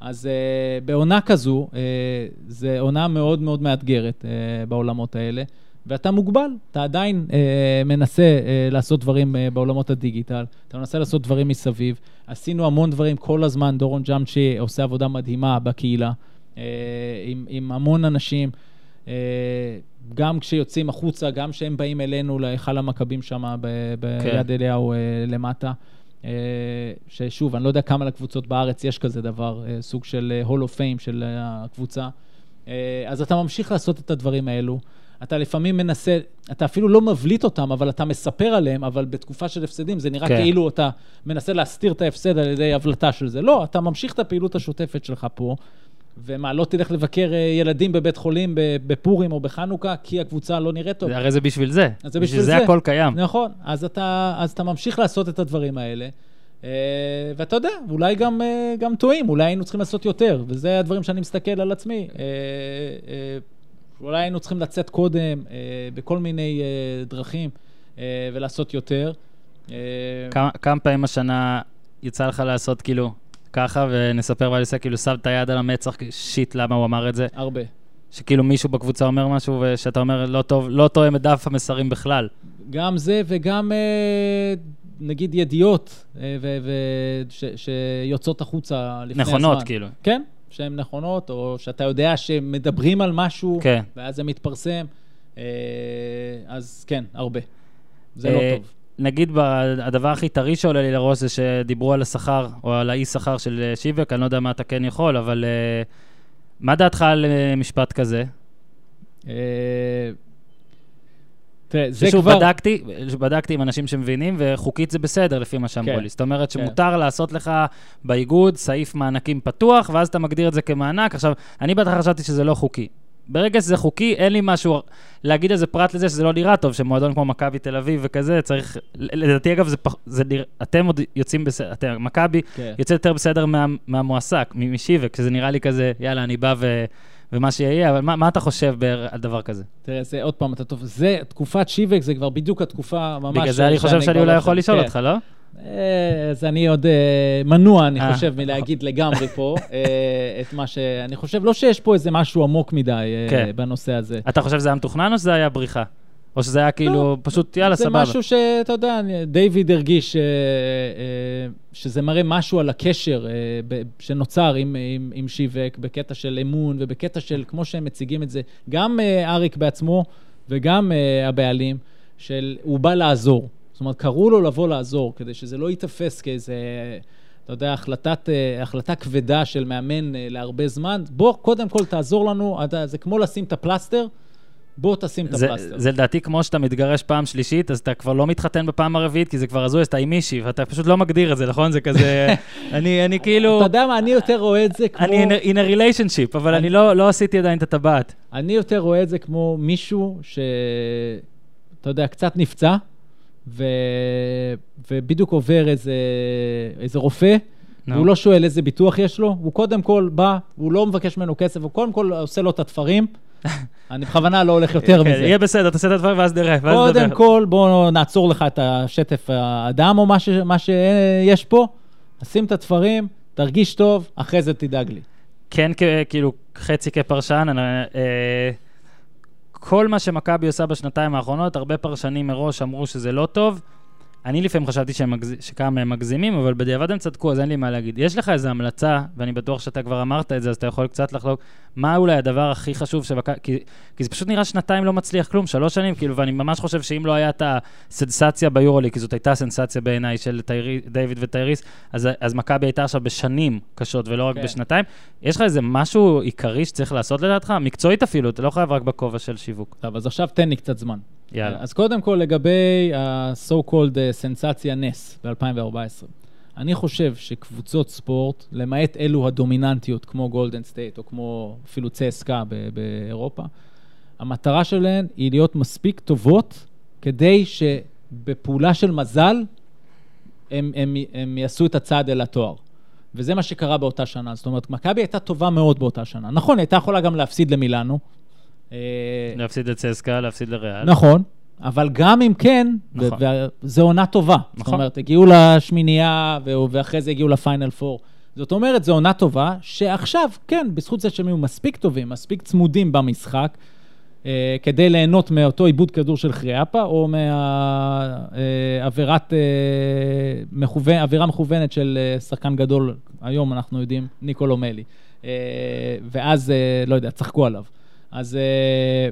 אז uh, בעונה כזו, uh, זו עונה מאוד מאוד מאתגרת uh, בעולמות האלה, ואתה מוגבל, אתה עדיין uh, מנסה uh, לעשות דברים uh, בעולמות הדיגיטל, אתה מנסה לעשות דברים מסביב. עשינו המון דברים כל הזמן, דורון ג'אמצ'י עושה עבודה מדהימה בקהילה, uh, עם, עם המון אנשים. Uh, גם כשיוצאים החוצה, גם כשהם באים אלינו להיכל המכבים שם ביד כן. אליהו uh, למטה. אה, ששוב, אני לא יודע כמה לקבוצות בארץ יש כזה דבר, אה, סוג של הול אוף פיים של הקבוצה. אה, אז אתה ממשיך לעשות את הדברים האלו. אתה לפעמים מנסה, אתה אפילו לא מבליט אותם, אבל אתה מספר עליהם, אבל בתקופה של הפסדים זה נראה כן. כאילו אתה מנסה להסתיר את ההפסד על ידי הבלטה של זה. לא, אתה ממשיך את הפעילות השוטפת שלך פה, ומה, לא תלך לבקר ילדים בבית חולים בפורים או בחנוכה, כי הקבוצה לא נראית טוב. הרי זה בשביל זה. אז זה בשביל, בשביל זה. זה הכל קיים. נכון, אז אתה, אז אתה ממשיך לעשות את הדברים האלה. Uh, ואתה יודע, אולי גם, uh, גם טועים, אולי היינו צריכים לעשות יותר, וזה הדברים שאני מסתכל על עצמי. אולי היינו צריכים לצאת קודם בכל מיני דרכים ולעשות יותר. כמה, כמה פעמים השנה יצא לך לעשות כאילו ככה, ונספר ואליסה כאילו שם את היד על המצח, שיט, למה הוא אמר את זה? הרבה. שכאילו מישהו בקבוצה אומר משהו, ושאתה אומר, לא טוב, לא תואם את דף המסרים בכלל. גם זה, וגם אה, נגיד ידיעות אה, שיוצאות החוצה לפני נכונות, הזמן. נכונות, כאילו. כן, שהן נכונות, או שאתה יודע שמדברים על משהו, כן. ואז זה מתפרסם. אה, אז כן, הרבה. זה לא טוב. נגיד, הדבר הכי טרי שעולה לי לראש זה שדיברו על השכר, או על האי-שכר של אה, שיווק, אני לא יודע מה אתה כן יכול, אבל uh, מה דעתך על uh, משפט כזה? תראה, זה כבר... בדקתי, בדקתי עם אנשים שמבינים, וחוקית זה בסדר, לפי מה שאמרו כן, לי. זאת אומרת כן. שמותר כן. לעשות לך באיגוד סעיף מענקים פתוח, ואז אתה מגדיר את זה כמענק. עכשיו, אני בהתחלה חשבתי שזה לא חוקי. ברגע שזה חוקי, אין לי משהו להגיד איזה פרט לזה שזה לא נראה טוב, שמועדון כמו מכבי תל אביב וכזה, צריך, לדעתי אגב, זה, פח, זה אתם עוד יוצאים בסדר, אתם, מכבי כן. יוצא יותר בסדר מה, מהמועסק, משיווק, שזה נראה לי כזה, יאללה, אני בא ו... ומה שיהיה, אבל מה, מה אתה חושב על דבר כזה? תראה, זה עוד פעם, אתה טוב, זה תקופת שיווק, זה כבר בדיוק התקופה ממש... בגלל זה אני חושב שאני אולי יכול לשאול כן. אותך, לא? אה, אז אני עוד אה, מנוע, אני אה. חושב, מלהגיד לגמרי פה <laughs> את מה שאני חושב. לא שיש פה איזה משהו עמוק מדי כן. בנושא הזה. אתה חושב שזה היה מתוכנן או שזה היה בריחה? או שזה היה כאילו, לא, פשוט יאללה, סבבה. זה משהו שאתה יודע, דיוויד הרגיש שזה מראה משהו על הקשר שנוצר עם, עם, עם שיווק, בקטע של אמון ובקטע של, כמו שהם מציגים את זה, גם אריק בעצמו וגם הבעלים, של הוא בא לעזור. זאת אומרת, קראו לו לבוא לעזור, כדי שזה לא ייתפס כאיזה, אתה יודע, החלטת, אה, החלטה כבדה של מאמן אה, להרבה זמן. בוא, קודם כל תעזור לנו, זה כמו לשים את הפלסטר. בוא תשים את הפלסטר. זה לדעתי כמו שאתה מתגרש פעם שלישית, אז אתה כבר לא מתחתן בפעם הרביעית, כי זה כבר הזוי, אז אתה עם מישהי, ואתה פשוט לא מגדיר את זה, נכון? זה כזה... <laughs> אני, אני כאילו... אתה יודע מה, אני יותר רואה את זה <laughs> כמו... אני in a relationship, אבל אני לא, לא עשיתי עדיין את הטבעת. אני יותר רואה את זה כמו מישהו ש... אתה יודע, קצת נפצע, ו... ובדיוק עובר איזה, איזה רופא, no. והוא לא שואל איזה ביטוח יש לו, הוא קודם כל בא, הוא לא מבקש ממנו כסף, הוא קודם כל עושה לו את התפרים. <laughs> אני בכוונה לא הולך יותר כן, מזה. יהיה בסדר, תעשה את הדברים ואז נראה, ואז נדבר. קודם כל, בואו נעצור לך את השטף הדם או מה, ש... מה שיש פה, שים את התפרים, תרגיש טוב, אחרי זה תדאג לי. כן, כאילו, חצי כפרשן, אני... כל מה שמכבי עושה בשנתיים האחרונות, הרבה פרשנים מראש אמרו שזה לא טוב. אני לפעמים חשבתי מגז... שכמה מהם מגזימים, אבל בדיעבד הם צדקו, אז אין לי מה להגיד. יש לך איזו המלצה, ואני בטוח שאתה כבר אמרת את זה, אז אתה יכול קצת לחלוק, מה אולי הדבר הכי חשוב שבק... כי, כי זה פשוט נראה שנתיים לא מצליח כלום, שלוש שנים, כאילו, ואני ממש חושב שאם לא היה את הסנסציה ביורולי, כי זאת הייתה סנסציה בעיניי של תיירי... דיוויד וטייריס, אז, אז מכבי הייתה עכשיו בשנים קשות ולא רק כן. בשנתיים. יש לך איזה משהו עיקרי שצריך לעשות לדעתך? מקצועית אפילו, אתה לא חייב רק בכובע של שיווק. טוב, אז עכשיו תן לי קצת זמן. יאללה. אז קודם כל, לגבי ה-so called אה, סנסציה, נס ב-2014. אני חושב שקבוצות ספורט, למעט אלו הדומיננטיות, כמו גולדן סטייט, או כמו אפילו צסקה באירופה, המטרה שלהן היא להיות מספיק טובות כדי שבפעולה של מזל הם, הם, הם יעשו את הצעד אל התואר. וזה מה שקרה באותה שנה. זאת אומרת, מכבי הייתה טובה מאוד באותה שנה. נכון, היא הייתה יכולה גם להפסיד למילאנו, להפסיד את צסקה, להפסיד לריאל. נכון, אבל גם אם כן, נכון. זו עונה טובה. זאת נכון. אומרת, הגיעו לשמינייה, ואחרי זה הגיעו לפיינל פור. זאת אומרת, זו עונה טובה, שעכשיו, כן, בזכות זה שהם היו מספיק טובים, מספיק צמודים במשחק, אה, כדי ליהנות מאותו עיבוד כדור של חריאפה, או מעבירת, אה, מכוון, עבירה מכוונת של אה, שחקן גדול, היום אנחנו יודעים, ניקולו מלי. אה, ואז, אה, לא יודע, צחקו עליו. אז, אה,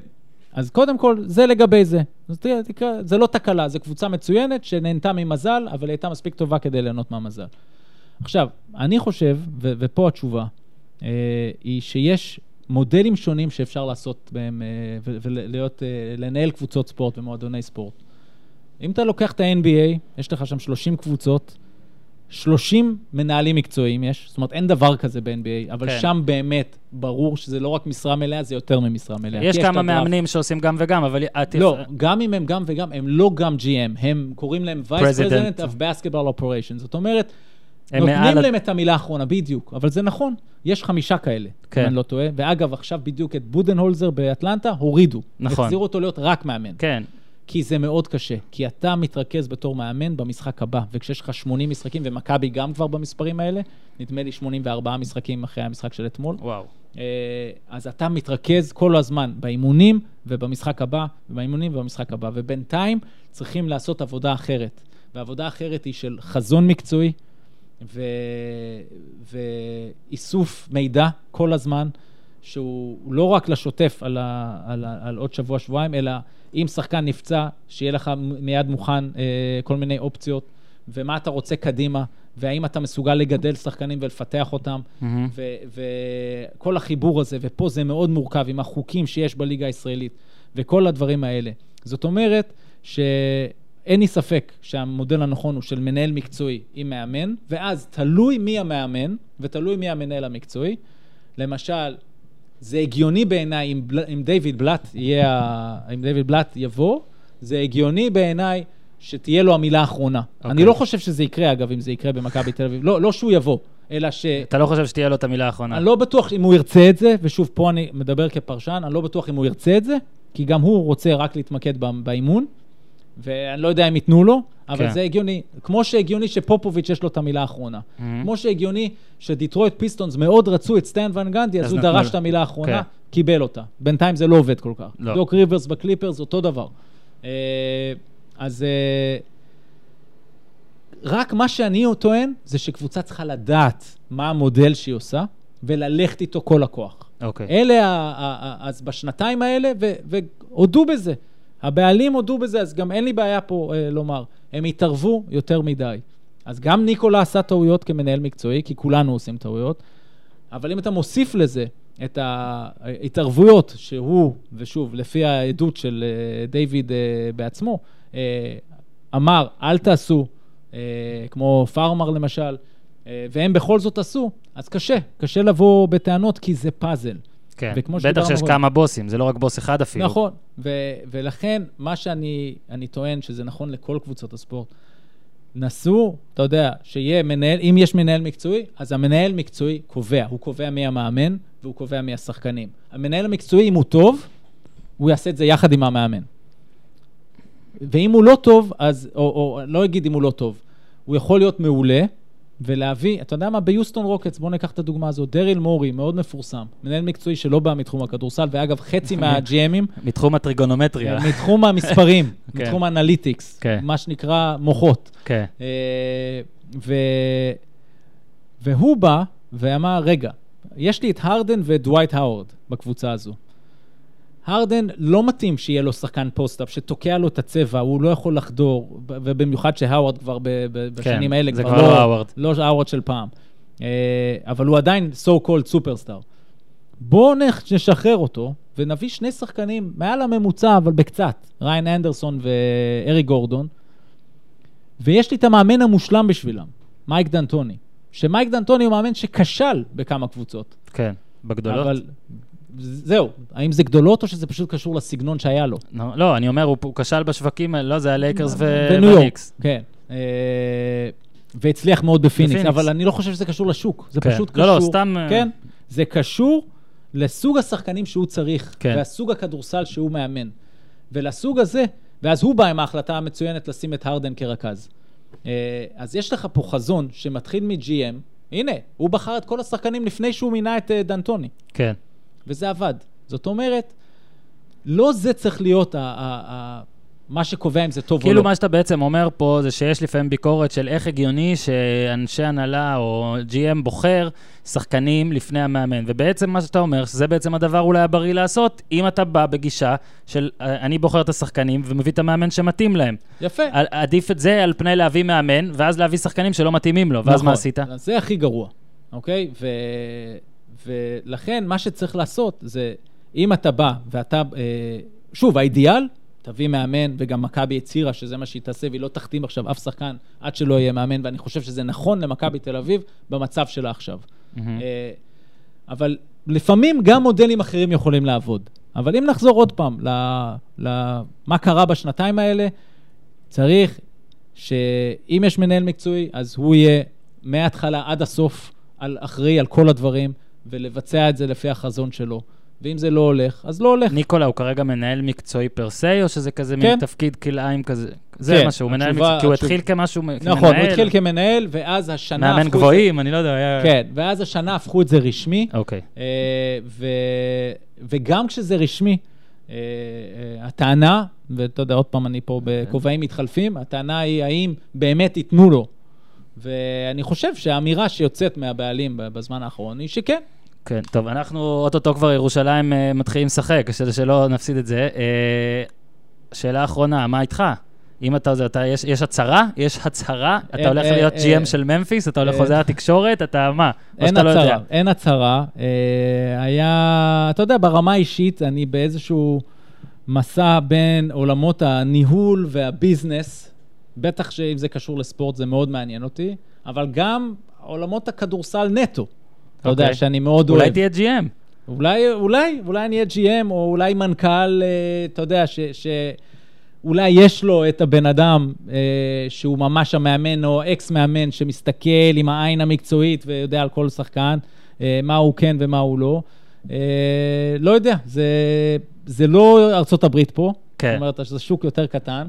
אז קודם כל, זה לגבי זה. אז תראה, זה לא תקלה, זו קבוצה מצוינת שנהנתה ממזל, אבל הייתה מספיק טובה כדי ליהנות מהמזל. עכשיו, אני חושב, ו- ופה התשובה, אה, היא שיש מודלים שונים שאפשר לעשות בהם, אה, ולהיות, אה, קבוצות ספורט ומועדוני ספורט. אם אתה לוקח את ה-NBA, יש לך שם 30 קבוצות, 30 מנהלים מקצועיים יש, זאת אומרת, אין דבר כזה ב-NBA, אבל כן. שם באמת ברור שזה לא רק משרה מלאה, זה יותר ממשרה מלאה. יש כמה הדראפט. מאמנים שעושים גם וגם, אבל... לא, גם אם הם גם וגם, הם לא גם GM, הם קוראים להם Vice President. President of Basketball Operations. זאת אומרת, נותנים מעל להם את המילה האחרונה, בדיוק, אבל זה נכון, יש חמישה כאלה, כן. אם אני לא טועה. ואגב, עכשיו בדיוק את בודנהולזר באטלנטה הורידו. נכון. החזירו אותו להיות רק מאמן. כן, כי זה מאוד קשה, כי אתה מתרכז בתור מאמן במשחק הבא, וכשיש לך 80 משחקים, ומכבי גם כבר במספרים האלה, נדמה לי 84 משחקים אחרי המשחק של אתמול, וואו. אה, אז אתה מתרכז כל הזמן באימונים ובמשחק הבא, ובאימונים ובמשחק הבא, ובינתיים צריכים לעשות עבודה אחרת. והעבודה האחרת היא של חזון מקצועי ו... ואיסוף מידע כל הזמן, שהוא לא רק לשוטף על, ה... על, ה... על עוד שבוע-שבועיים, אלא אם שחקן נפצע, שיהיה לך מיד מוכן אה, כל מיני אופציות, ומה אתה רוצה קדימה, והאם אתה מסוגל לגדל שחקנים ולפתח אותם. מהמם. וכל החיבור הזה, ופה זה מאוד מורכב עם החוקים שיש בליגה הישראלית, וכל הדברים האלה. זאת אומרת שאין לי ספק שהמודל הנכון הוא של מנהל מקצועי עם מאמן, ואז תלוי מי המאמן, ותלוי מי המנהל המקצועי. למשל, זה הגיוני בעיניי אם. אם דיוויד בלאט יהיה, אם דיוויד בלאט יבוא, זה הגיוני בעיניי שתהיה לו המילה האחרונה. Okay. אני אוקיי. לא חושב שזה יקרה, אגב, אם זה יקרה במכבי תל אביב. לא, לא שהוא יבוא, אלא ש... אתה לא חושב שתהיה לו את המילה האחרונה? אני לא בטוח אם הוא ירצה את זה, ושוב, פה אני מדבר כפרשן, אני לא בטוח אם הוא ירצה את זה, כי גם הוא רוצה רק להתמקד באימון, ואני לא יודע אם ייתנו לו, אבל כן. זה הגיוני. כמו שהגיוני שפופוביץ' יש לו את המילה האחרונה. מהמם. כמו שהגיוני שדיטרויט פיסטונס מאוד רצו את סטן ון גנדי, אז אז הוא נתנו דרש. את המילה האחרונה, כן. קיבל אותה. בינתיים זה לא עובד כל כך. לא. דוק ריברס בקליפרס, אותו דבר. אה, אז אה, רק מה שאני טוען, זה שקבוצה צריכה לדעת מה המודל שהיא עושה, וללכת איתו כל הכוח. אוקיי. אלה, ה- ה- ה- אז בשנתיים האלה, והודו בזה. הבעלים הודו בזה, אז גם אין לי בעיה פה אה, לומר. הם התערבו יותר מדי. אז גם ניקולה עשה טעויות כמנהל מקצועי, כי כולנו עושים טעויות, אבל אם אתה מוסיף לזה את ההתערבויות שהוא, ושוב, לפי העדות של אה, דיוויד אה, בעצמו, אה, אמר, אל תעשו, אה, כמו פארמר למשל, אה, והם בכל זאת עשו, אז קשה, קשה לבוא בטענות, כי זה פאזל. כן. בטח שיש. כמה בוסים, זה לא רק בוס אחד אפילו. נכון, ו- ולכן מה שאני אני טוען שזה נכון לכל קבוצות הספורט, נסו, אתה יודע, שיהיה מנהל, אם יש מנהל מקצועי, אז המנהל מקצועי קובע, הוא קובע מי המאמן והוא קובע מי השחקנים. המנהל המקצועי, אם הוא טוב, הוא יעשה את זה יחד עם המאמן. ואם הוא לא טוב, אז, או, או לא אגיד אם הוא לא טוב, הוא יכול להיות מעולה, ולהביא, אתה יודע מה, ביוסטון רוקטס, בואו ניקח את הדוגמה הזו, דריל מורי, מאוד מפורסם, מנהל מקצועי שלא בא מתחום הכדורסל, ואגב, חצי <laughs> מה-GMים, מתחום הטריגונומטריה. מתחום המספרים, <laughs> כן. מתחום ה-analytics, כן. מה שנקרא מוחות. כן. אה. והוא בא ואמר, רגע, יש לי את הרדן ודווייט האוורד בקבוצה הזו. הרדן לא מתאים שיהיה לו שחקן פוסט-אפ שתוקע לו את הצבע, הוא לא יכול לחדור, ובמיוחד שהאוורד כבר ב- בשנים האלה, זה כבר לא האוורד. לא האוורד של פעם. אה, אבל הוא עדיין so called superstar. בואו נשחרר אותו ונביא שני שחקנים מעל הממוצע, אבל בקצת, ראיין אנדרסון ואריק גורדון, ויש לי את המאמן המושלם בשבילם, מייק ד'אנטוני. שמייק ד'אנטוני הוא מאמן שכשל בכמה קבוצות. כן. בגדולות? אבל זהו, האם זה גדולות או שזה פשוט קשור לסגנון שהיה לו? לא, לא, אני אומר, הוא כשל בשווקים, האלה, לא, זה היה לייקרס ו- בניו יורק, והניקס. כן. אה, והצליח מאוד בפיניקס. אבל אני לא חושב שזה קשור לשוק. זה כן. פשוט לא, קשור... לא, סתם, אה, כן, זה קשור לסוג השחקנים שהוא צריך, כן. והסוג הכדורסל שהוא מאמן. ולסוג הזה, ואז הוא בא עם ההחלטה המצוינת לשים את הרדן כרכז. אה, אז יש לך פה חזון שמתחיל מ-GM, הנה, הוא בחר את כל השחקנים לפני שהוא מינה את אה, דנטוני, כן. וזה עבד. זאת אומרת, לא זה צריך להיות ה- ה- ה- מה שקובע אם זה טוב או כאילו לא. מה שאתה בעצם אומר פה זה שיש לפעמים ביקורת של איך הגיוני שאנשי הנהלה או GM בוחר שחקנים לפני המאמן. ובעצם מה שאתה אומר, שזה בעצם הדבר אולי הבריא לעשות, אם אתה בא בגישה של אני בוחר את השחקנים ומביא את המאמן שמתאים להם. יפה. עדיף את זה על פני להביא מאמן, ואז להביא שחקנים שלא מתאימים לו, ואז נכון. מה עשית? זה הכי גרוע, אוקיי? ו... ולכן מה שצריך לעשות זה, אם אתה בא ואתה, אה, שוב, האידיאל, תביא מאמן, וגם מכבי הצהירה שזה מה שהיא תעשה, והיא לא תחתים עכשיו אף שחקן עד שלא יהיה מאמן, ואני חושב שזה נכון למכבי תל אביב במצב שלה עכשיו. מהמם. אה, אבל לפעמים גם מודלים אחרים יכולים לעבוד. אבל אם נחזור עוד פעם למה קרה בשנתיים האלה, צריך שאם יש מנהל מקצועי, אז הוא יהיה מההתחלה עד הסוף על, אחראי על כל הדברים, ולבצע את זה לפי החזון שלו. ואם זה לא הולך, אז לא הולך. ניקולה הוא כרגע מנהל מקצועי פר סי, או שזה כזה כן. מין תפקיד כלאיים כזה? זה כן, מה שהוא מנהל מקצועי, כי הוא התחיל כמשהו, כמנהל. נכון, הוא התחיל כמנהל, ואז השנה... מאמן את זה- גבוהים, אני לא יודע, היה... כן, ואז השנה הפכו את זה רשמי. אוקיי. אה, ו, וגם כשזה רשמי, אה, אה, הטענה, ואתה יודע, עוד פעם, אני פה בכובעים מתחלפים, הטענה היא האם באמת ייתנו לו. ואני חושב שהאמירה שיוצאת מהבעלים בזמן האחרון היא שכן. כן, טוב, אנחנו אוטוטו כבר ירושלים אה, מתחילים לשחק, כדי שלא נפסיד את זה. אה, שאלה אחרונה, מה איתך? אם אתה, זה, אתה יש, יש הצהרה? יש הצהרה? אתה אין, הולך אה, להיות אה, GM של ממפיס? אתה הולך אה, חוזר לתקשורת? אתה מה? אין לא יודע? הצהרה, אין הצהרה. אה, היה, אתה יודע, ברמה האישית, אני באיזשהו מסע בין עולמות הניהול והביזנס, בטח שאם זה קשור לספורט זה מאוד מעניין אותי, אבל גם עולמות הכדורסל נטו. אתה יודע, אוקיי. שאני מאוד אוהב. אולי תהיה GM. אולי, אולי, אולי אני אהיה GM, או אולי מנכ"ל, אה, אתה יודע, ש... ש... אולי יש לו את הבן אדם אה, שהוא ממש המאמן או אקס-מאמן שמסתכל עם העין המקצועית ויודע על כל שחקן, אה, מה הוא כן ומה הוא לא. אה, לא יודע, זה, זה לא ארצות הברית פה. כן. זאת אומרת, זה שוק יותר קטן,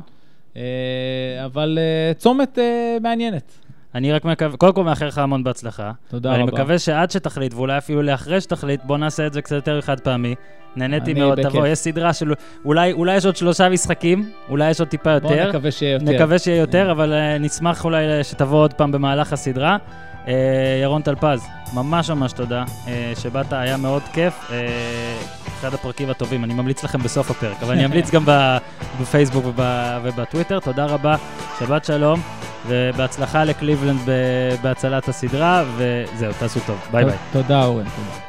אבל אה, צומת אה, מעניינת. אני רק מקווה, קודם כל מאחל לך המון בהצלחה. תודה ואני רבה. מקווה שעד שתחליט, ואולי אפילו לאחרי שתחליט, בוא נעשה את זה קצת יותר חד פעמי. נהניתי אני מאוד. תבוא, יש סדרה של... אולי, אולי יש עוד שלושה משחקים, אולי יש עוד טיפה בוא יותר. נקווה שיהיה יותר. נקווה שיהיה יותר, אבל אה, נשמח אולי שתבוא עוד פעם במהלך הסדרה. אה, ירון טלפז, ממש ממש תודה אה, שבאת, היה מאוד כיף. אה, אחד הפרקים הטובים, אני ממליץ לכם בסוף הפרק, אבל אני אמליץ גם בפייסבוק וב- ובטוויטר. תודה רבה, שבת שלום, ובהצלחה לקליבלנד בהצלחת הסדרה, וזהו, תעשו טוב. ביי ביי. תודה, אורן. תודה.